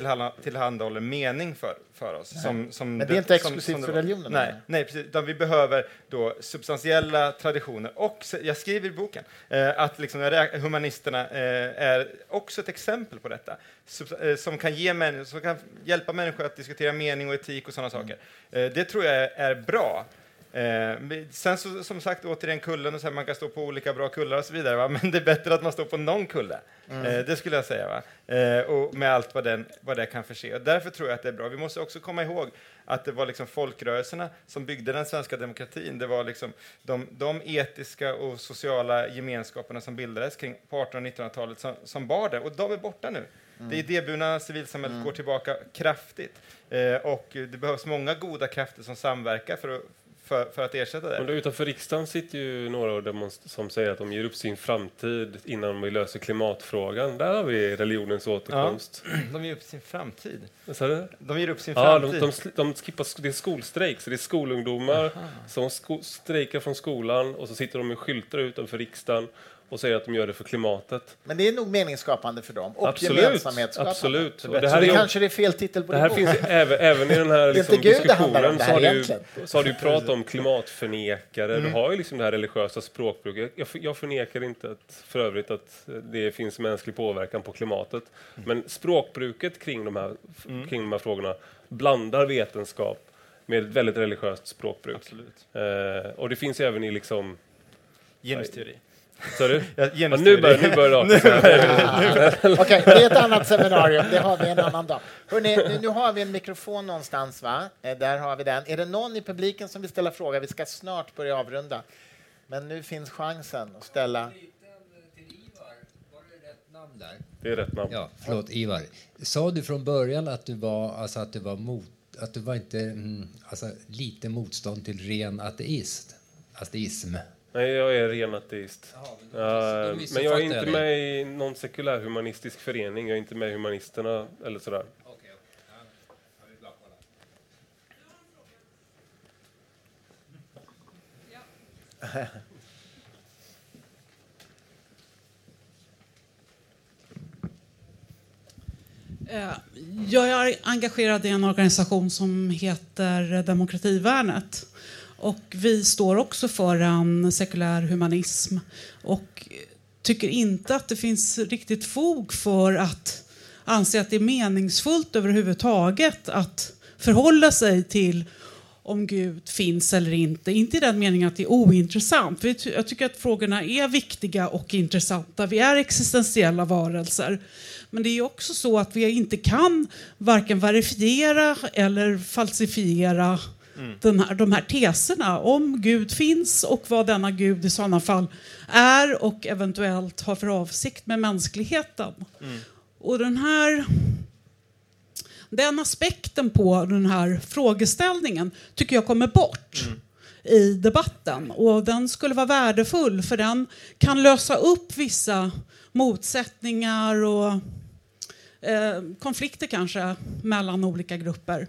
tillhandahåller mening för, för oss. Som, som Men det är inte exklusivt för religionen? Nej, nej precis, utan vi behöver då substantiella traditioner. Och jag skriver i boken eh, att liksom, humanisterna eh, är också ett exempel på detta, Sub, eh, som, kan ge män, som kan hjälpa människor att diskutera mening och etik och sådana mm. saker. Eh, det tror jag är, är bra. Eh, sen så, som sagt, återigen kullen, och så här, man kan stå på olika bra kullar och så vidare, va? [laughs] men det är bättre att man står på någon kulle. Mm. Eh, det skulle jag säga. Va? Eh, och med allt vad, den, vad det kan förse. Och därför tror jag att det är bra. Vi måste också komma ihåg att det var liksom folkrörelserna som byggde den svenska demokratin. Det var liksom de, de etiska och sociala gemenskaperna som bildades kring på 1800 och 1900-talet som, som bar det, och de är borta nu. Mm. Det idéburna civilsamhället mm. går tillbaka kraftigt. Eh, och det behövs många goda krafter som samverkar för att, för, för att ersätta det. Men utanför riksdagen sitter ju några som säger att de ger upp sin framtid innan vi löser klimatfrågan. Där har vi religionens återkomst. Ja, [clears throat] de ger upp sin framtid? Så de ger upp sin ja, framtid? De, de, de skippar, det är skolstrejk, så det är skolungdomar Aha. som sko, strejkar från skolan och så sitter de med skyltar utanför riksdagen och säger att de gör det för klimatet. Men det är nog meningsskapande för dem och absolut, gemensamhetsskapande. Absolut. Och det här det är, kanske det är fel titel på det här finns även, även i den här [laughs] liksom, diskussionen så har, du, så har du pratat om klimatförnekare. Mm. Du har ju liksom det här religiösa språkbruket. Jag, jag förnekar inte att, för övrigt att det finns mänsklig påverkan på klimatet. Mm. Men språkbruket kring de, här, mm. kring de här frågorna blandar vetenskap med ett väldigt religiöst språkbruk. Absolut. Eh, och det finns även i liksom... Genusteori. Så du? Jag Ja, nu börjar [laughs] nu börjar det [laughs] Okej, det är ett annat seminarium. Det har vi en annan dag. Hörrni, nu, nu har vi en mikrofon någonstans, va? Eh, Där har vi den. Är det någon i publiken som vill ställa fråga? Vi ska snart börja avrunda. Men nu finns chansen att ställa. Det är rätt namn. Ja, förlåt, Ivar. Sa du från början att du var, alltså att du var mot, att du var inte, mm, alltså lite motstånd till ren ateist? Ateism? Nej, jag är ren ateist. då Ja, missuppfattar men jag är inte med i någon sekulär humanistisk förening. Jag är inte med i Humanisterna eller sådär. Eh, Jag är engagerad i en organisation som heter Demokrativärnet. Och vi står också för en sekulär humanism och tycker inte att det finns riktigt fog för att anse att det är meningsfullt överhuvudtaget att förhålla sig till om Gud finns eller inte. Inte i den meningen att det är ointressant. Jag tycker att frågorna är viktiga och intressanta. Vi är existentiella varelser. Men det är också så att vi inte kan varken verifiera eller falsifiera den här, de här teserna om Gud finns och vad denna Gud i sådana fall är och eventuellt har för avsikt med mänskligheten. Och den här den aspekten på den här frågeställningen tycker jag kommer bort i debatten. Och den skulle vara värdefull för den kan lösa upp vissa motsättningar och eh, konflikter kanske mellan olika grupper.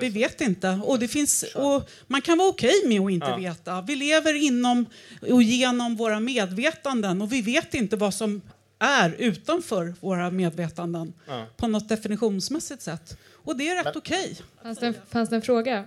Vi vet inte. Och det finns, och man kan vara okej med att inte Ja. veta. Vi lever inom och genom våra medvetanden och vi vet inte vad som är utanför våra medvetanden Ja. på något definitionsmässigt sätt. Och det är rätt okej. Fanns det, en- fanns det en fråga?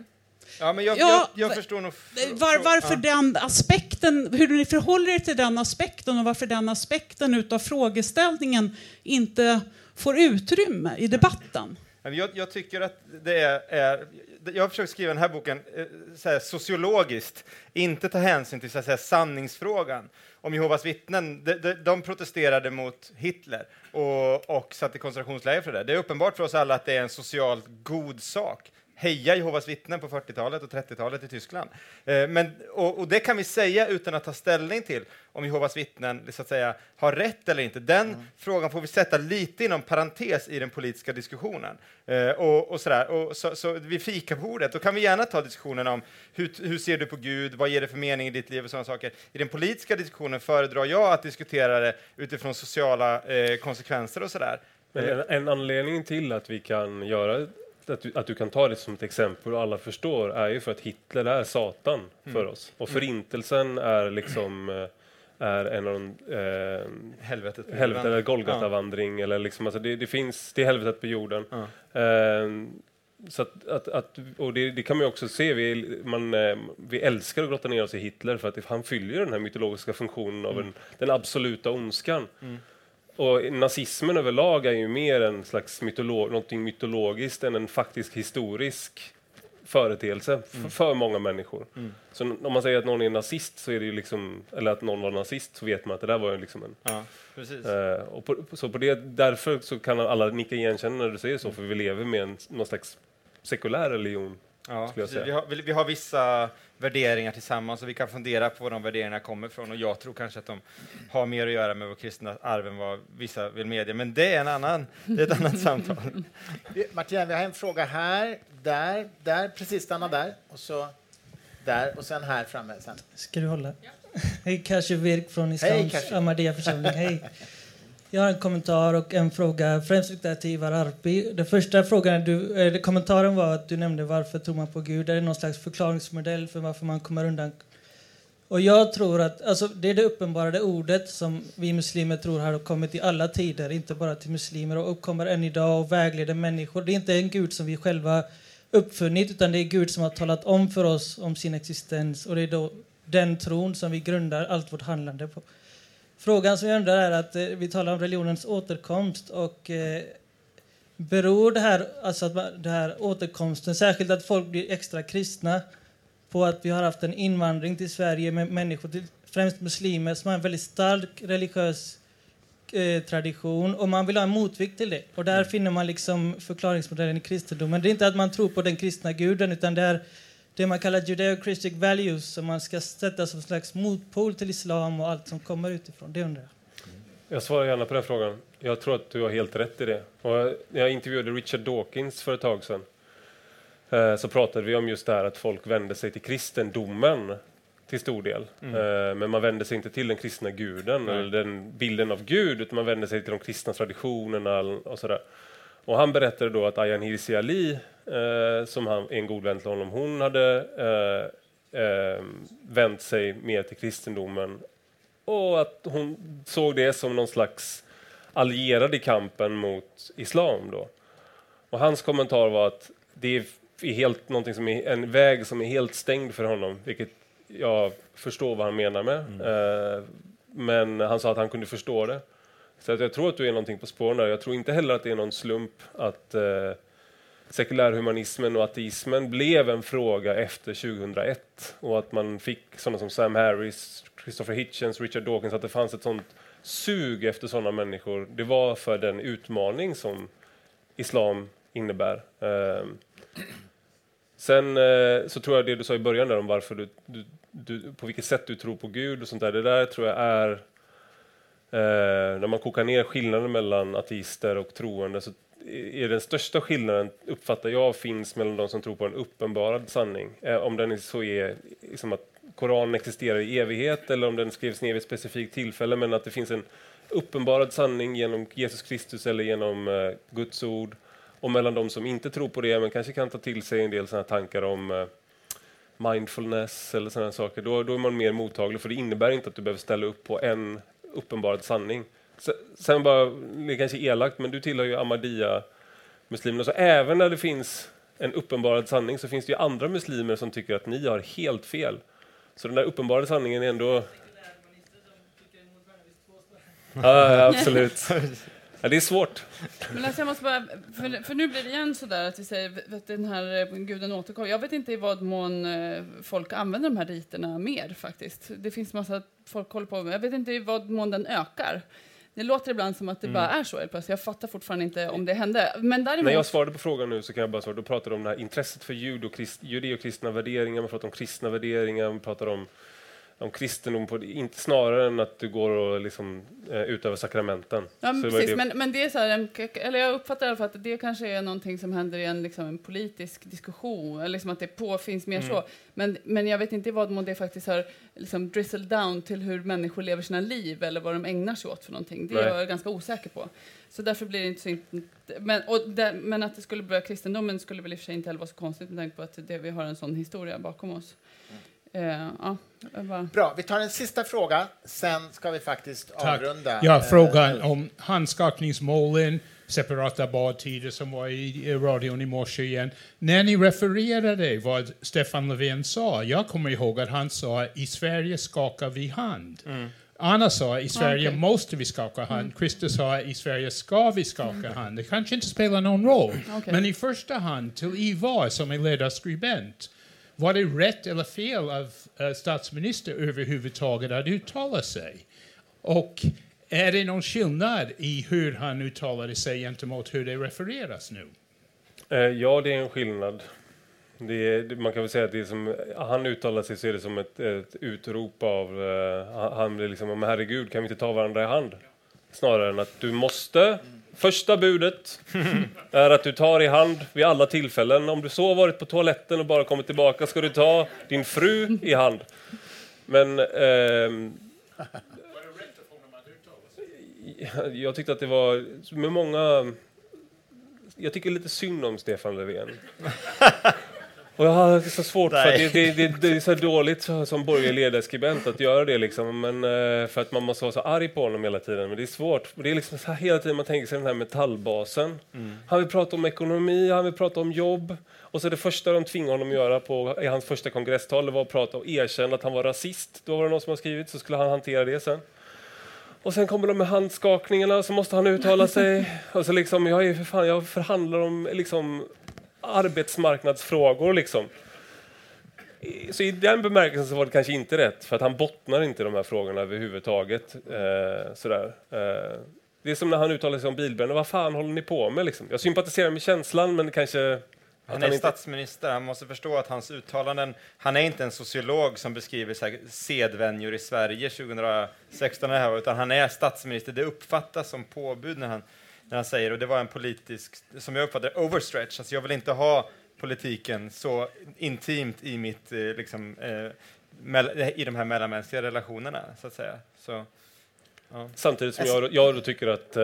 Ja, men jag, Ja, jag, jag förstår nog... Var, varför ja. den aspekten, hur ni förhåller er till den aspekten och varför den aspekten utav frågeställningen inte får utrymme i debatten. Jag, jag tycker att det är. Jag har försökt skriva den här boken eh, så här, sociologiskt, inte ta hänsyn till så här, sanningsfrågan. Om Jehovas vittnen, de, de, de protesterade mot Hitler och, och satt i koncentrationsläger för det. Det är uppenbart för oss alla att det är en socialt god sak. Heja Jehovas vittnen på 40-talet och 30-talet i Tyskland. Eh, men, och, och det kan vi säga utan att ta ställning till om Jehovas vittnen så att säga, har rätt eller inte. Den frågan får vi sätta lite inom parentes i den politiska diskussionen. Eh, och, och sådär. Och så, så vid fikabordet, då kan vi gärna ta diskussionen om hur, hur ser du på Gud, vad ger det för mening i ditt liv och sådana saker. I den politiska diskussionen föredrar jag att diskutera det utifrån sociala eh, konsekvenser och sådär. Men en, en anledning till att vi kan göra att du, att du kan ta det som ett exempel och alla förstår är ju för att Hitler är Satan för oss. Och förintelsen är liksom eh, är en av de eh, Helvetet. på helvetet eller. Golgatavandring eller liksom, alltså det, det finns, det är helvetet på jorden. Ja. Eh, så att, att, att, och det, det kan man ju också se, vi, man, eh, vi älskar att grotta ner oss i Hitler för att han fyller den här mytologiska funktionen av en, den absoluta ondskan. Och nazismen överlag är ju mer en slags mytolo någonting mytologiskt än en faktisk historisk företeelse f- för många människor. Så n- om man säger att någon är nazist, så är det ju liksom, eller att någon var nazist, så vet man att det där var ju liksom en... Ja, precis. Eh, och på, så på det, därför så kan alla nicka igenkännande när du säger så, för vi lever med en, någon slags sekulär religion. Ja, skulle jag precis. säga. vi, har, vi, vi har vissa värderingar tillsammans och vi kan fundera på var de värderingarna kommer ifrån och jag tror kanske att de har mer att göra med vår kristna arv än vad vissa vill medge, men det är, en annan, det är ett annat [laughs] samtal. Martina, vi har en fråga här, där, där, precis stanna där och så där och sen här framme. Sen. Ska du hålla? [laughs] Hej, Kashi Virk från Hej, Islams. Ahmadiyya församling. Hej. [laughs] Jag har en kommentar och en fråga, främst riktad till Ivar Arpi. Den första frågan, du, eller kommentaren var att du nämnde varför tror man på Gud? Är det någon slags förklaringsmodell för varför man kommer undan? Och jag tror att alltså, det är det uppenbarade ordet som vi muslimer tror har kommit i alla tider, inte bara till muslimer, och uppkommer än idag och vägleder människor. Det är inte en Gud som vi själva uppfunnit, utan det är Gud som har talat om för oss om sin existens. Och det är då den tron som vi grundar allt vårt handlande på. Frågan som jag undrar är att eh, vi talar om religionens återkomst och eh, beror det här, alltså att man, det här återkomsten, särskilt att folk blir extra kristna, på att vi har haft en invandring till Sverige med människor till främst muslimer, som har en väldigt stark religiös eh, tradition och man vill ha en motvikt till det. Och där finner man liksom förklaringsmodellen i kristendomen. Det är inte att man tror på den kristna guden utan det är det man kallar judeo-christic values som man ska sätta som slags motpol till islam och allt som kommer utifrån. Det undrar jag. Jag svarar gärna på den frågan. Jag tror att du har helt rätt i det. Och jag intervjuade Richard Dawkins för ett tag sedan. Eh, så pratade vi om just det här att folk vände sig till kristendomen till stor del. Mm. Eh, Men man vände sig inte till den kristna guden Nej. eller den bilden av Gud utan man vände sig till de kristna traditionerna och sådär. Och han berättade då att Ayaan Hirsi Ali, eh, som han, är en god vän till honom, hon hade eh, eh, vänt sig mer till kristendomen och att hon såg det som någon slags allierad i kampen mot islam. Då. Och hans kommentar var att det är helt, någonting som är en väg som är helt stängd för honom, vilket jag förstår vad han menar med. Eh, men han sa att han kunde förstå det. Så att jag tror att du är någonting på spåren där. Jag tror inte heller att det är någon slump att eh, sekulärhumanismen och ateismen blev en fråga efter 2001 och att man fick sådana som Sam Harris, Christopher Hitchens, Richard Dawkins, att det fanns ett sånt sug efter sådana människor. Det var för den utmaning som islam innebär. Ehm, sen eh, så tror jag det du sa i början där om varför du, du, du, på vilket sätt du tror på Gud och sånt där, det där tror jag är Eh, när man kokar ner skillnaden mellan ateister och troende så är den största skillnaden, uppfattar jag, finns mellan de som tror på en uppenbarad sanning. Eh, om den så är liksom att Koranen existerar i evighet eller om den skrevs ner vid ett specifikt tillfälle, men att det finns en uppenbarad sanning genom Jesus Kristus eller genom eh, Guds ord. Och mellan de som inte tror på det, men kanske kan ta till sig en del såna tankar om eh, mindfulness eller sådana saker, då, då är man mer mottaglig, för det innebär inte att du behöver ställa upp på en uppenbarad sanning. Se- Sen bara, det är kanske är elakt, men du tillhör ju Ahmadiyya-muslimerna, så även när det finns en uppenbarad sanning så finns det ju andra muslimer som tycker att ni har helt fel. Så den där uppenbarade sanningen är ändå... Ja, absolut. Ja, det är svårt. Men alltså jag måste bara, för, för nu blir det igen sådär att vi säger att den här eh, guden återkommer. Jag vet inte i vad mån eh, folk använder de här riterna mer faktiskt. Det finns massa folk håller på med. Jag vet inte i vad mån den ökar. Det låter ibland som att det bara är så helt plötsligt. Jag fattar fortfarande inte om det hände. Men däremot... När jag svarade på frågan nu så kan jag bara svara, då pratar de om det här intresset för judo-krist- judeo-kristna värderingar, man pratar om kristna värderingar, man pratar om, om kristendom, på, inte snarare än att du går och liksom, eh, utövar sakramenten. Ja, men det precis. det- Men, men det är så här, en- eller jag uppfattar i alla fall att det kanske är någonting som händer i en, liksom, en politisk diskussion, eller liksom att det på, finns mer så. Men, men jag vet inte i vad mån det faktiskt har liksom, drizzled down till hur människor lever sina liv eller vad de ägnar sig åt för någonting. Det är Nej. jag ganska osäker på. Så därför blir det inte så... int- Men, och där, men att det skulle börja kristendomen skulle väl i och för sig inte heller vara så konstigt med tanke på att det, vi har en sån historia bakom oss. Eh, ja, jag bara... Bra, vi tar en sista fråga, sen ska vi faktiskt Tack. avrunda. Ja, eh, frågan om handskakningsmålen, separata badtider som var i radion i morse igen. När ni refererade vad Stefan Löfven sa, jag kommer ihåg att han sa i Sverige skakar vi hand. Anna sa i Sverige Okej. måste vi skaka hand. Christer sa i Sverige ska vi skaka hand. Det kanske inte spelar någon roll. Okej. Men i första hand till Ivar som är ledarskribent. Var det rätt eller fel av uh, statsminister överhuvudtaget att uttala sig? Och är det någon skillnad i hur han uttalade sig gentemot hur det refereras nu? Eh, ja, det är en skillnad. Det är, man kan väl säga att det är som, han uttalar sig så är det som ett, ett utrop av, eh, han- blir liksom, men herregud, kan vi inte ta varandra i hand? Snarare än att du måste, första budet är att du tar i hand vid alla tillfällen. Om du så varit på toaletten och bara kommit tillbaka ska du ta din fru i hand. Men ehm, jag tyckte att det var med många jag tycker lite synd om Stefan Löfven. Och jag har så svårt för att det, det, det, det är så dåligt som borgerlig ledarskribent att göra det liksom. Men, eh, för att man måste vara så arg på honom hela tiden. Men det är svårt. Det är liksom så här, hela tiden man tänker sig den här metallbasen. Han vill prata om ekonomi, han vill prata om jobb. Och så det första de tvingade honom att göra på, i hans första kongresstal var att prata och erkänna att han var rasist. Då var det någon som har skrivit, så skulle han hantera det sen. Och sen kommer de med handskakningarna, så måste han uttala sig. [laughs] Och så liksom, jag, är för fan, jag förhandlar om liksom, arbetsmarknadsfrågor. Liksom. så i den bemärkelsen så var det kanske inte rätt, för att han bottnar inte i de här frågorna överhuvudtaget. Eh, sådär. Eh, det är som när han uttalar sig om bilbränder. Vad fan håller ni på med? Liksom? Jag sympatiserar med känslan, men kanske... Han är han statsminister, han måste förstå att hans uttalanden... Han är inte en sociolog som beskriver så här, sedvänjor i Sverige 2016, här, utan han är statsminister. Det uppfattas som påbud när han, när han säger, och det var en politisk, som jag uppfattar overstretch. Alltså jag vill inte ha politiken så intimt i, mitt, eh, liksom, eh, i de här mellanmänskliga relationerna, så att säga. Så, ja. Samtidigt som jag, jag då tycker att, eh,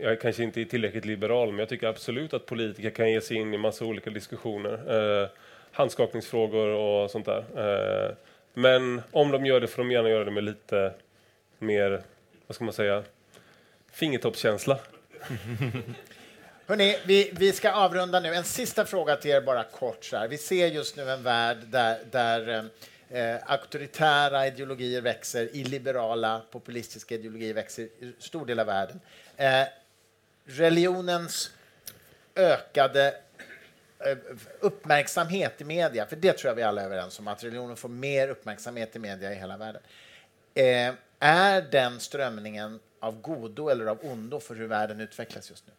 jag kanske inte är tillräckligt liberal, men jag tycker absolut att politiker kan ge sig in i massa olika diskussioner. Eh, handskakningsfrågor och sånt där. Eh, men om de gör det får de gärna göra det med lite mer, vad ska man säga, fingertoppskänsla. [laughs] Hörrni, vi, vi ska avrunda nu. En sista fråga till er bara kort. Så här. Vi ser just nu en värld där, där eh, eh, auktoritära ideologier växer, illiberala populistiska ideologier växer i stor del av världen. Eh, religionens ökade eh, uppmärksamhet i media, för det tror jag vi alla är överens om, att religionen får mer uppmärksamhet i media i hela världen. Eh, är den strömningen av godo eller av ondo för hur världen utvecklas just nu?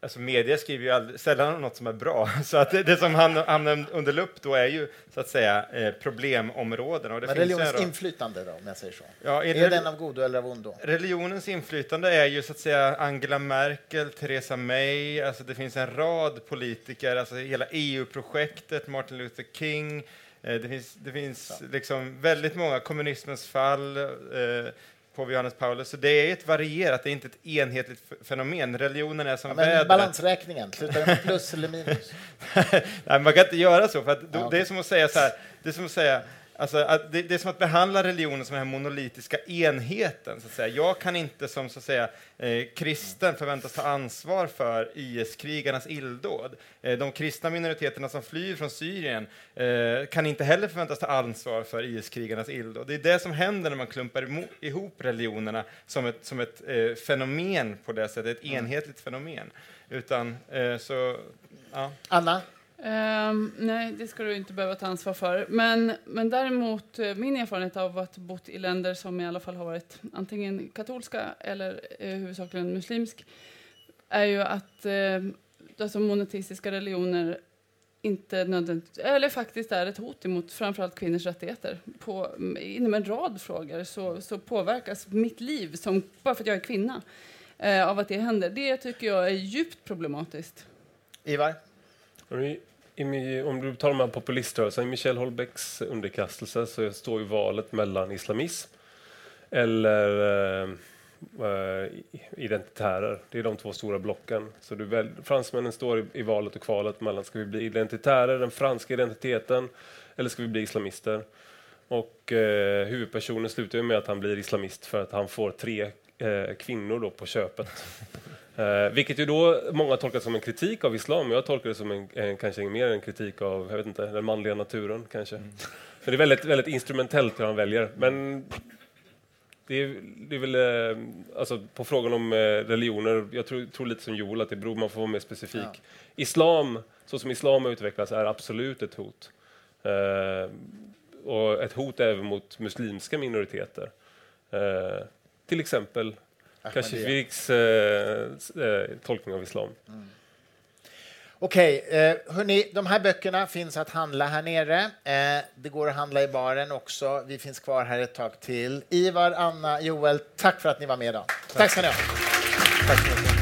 Alltså media skriver ju aldrig, sällan om något som är bra, [laughs] så att det, det som hamnar under lupp då är ju så att säga eh, problemområden. Och det Men religionens en inflytande då, om jag säger så? Ja, är, är den av godo eller av ondo? Religionens inflytande är ju så att säga Angela Merkel, Theresa May, alltså det finns en rad politiker, alltså hela EU-projektet, Martin Luther King, eh, det finns, det finns liksom väldigt många kommunismens fall, eh, på Johannes Paulus. Så det är ett varierat, det är inte ett enhetligt fenomen. Religionen är som ja, men vädret. Balansräkningen, slutar den plus eller minus? [laughs] Nej, man kan inte göra så, för att ja, det är som att säga så här, det är som att säga Alltså, det, det, är som att behandla religionen som den här monolitiska enheten. Så att säga. Jag kan inte som så att säga, eh, kristen förväntas ta ansvar för IS-krigarnas illdåd. Eh, de kristna minoriteterna som flyr från Syrien eh, kan inte heller förväntas ta ansvar för IS-krigarnas illdåd. Det är det som händer när man klumpar ihop religionerna som ett, som ett eh, fenomen på det sättet, ett mm. enhetligt fenomen. Utan, eh, så, ja. Anna? Um, nej, det ska du inte behöva ta ansvar för. Men, men däremot, eh, min erfarenhet av att bott i länder som i alla fall har varit antingen katolska eller eh, huvudsakligen muslimsk är ju att eh, alltså monoteistiska religioner inte nödvändigt, eller faktiskt är ett hot mot framförallt kvinnors rättigheter. På, inom en rad frågor så, så påverkas mitt liv, som, bara för att jag är kvinna, eh, av att det händer. Det tycker jag är djupt problematiskt. Ivar? Om du tar de här populiströrelserna, i Michel Houellebecqs underkastelse så står ju valet mellan islamism eller eh, Uh, identitärer. Det är de två stora blocken. Så du väl, fransmännen står i, i, valet och kvalet mellan ska vi bli identitärer, den franska identiteten, eller ska vi bli islamister? Och uh, huvudpersonen slutar med att han blir islamist för att han får tre uh, kvinnor då på köpet. Eh, vilket ju då många tolkar som en kritik av islam, jag tolkar det som en, en, kanske mer en kritik av jag vet inte, den manliga naturen. kanske. Mm. För det är väldigt, väldigt instrumentellt hur han väljer. Men det är, det är väl, eh, alltså på frågan om eh, religioner, jag tror, tror, lite som Joel att det beror, man får vara mer specifik. Ja. Islam, så som islam utvecklas, är absolut ett hot. Eh, och ett hot även mot muslimska minoriteter. Eh, till exempel Kashfiks eh, eh, tolkning av islam. Mm. Okej, okay, eh, hörni, de här böckerna finns att handla här nere. Eh, det går att handla i baren också. Vi finns kvar här ett tag till. Ivar, Anna, Joel, tack för att ni var med idag. Tack, tack ska ni ha. Tack så mycket.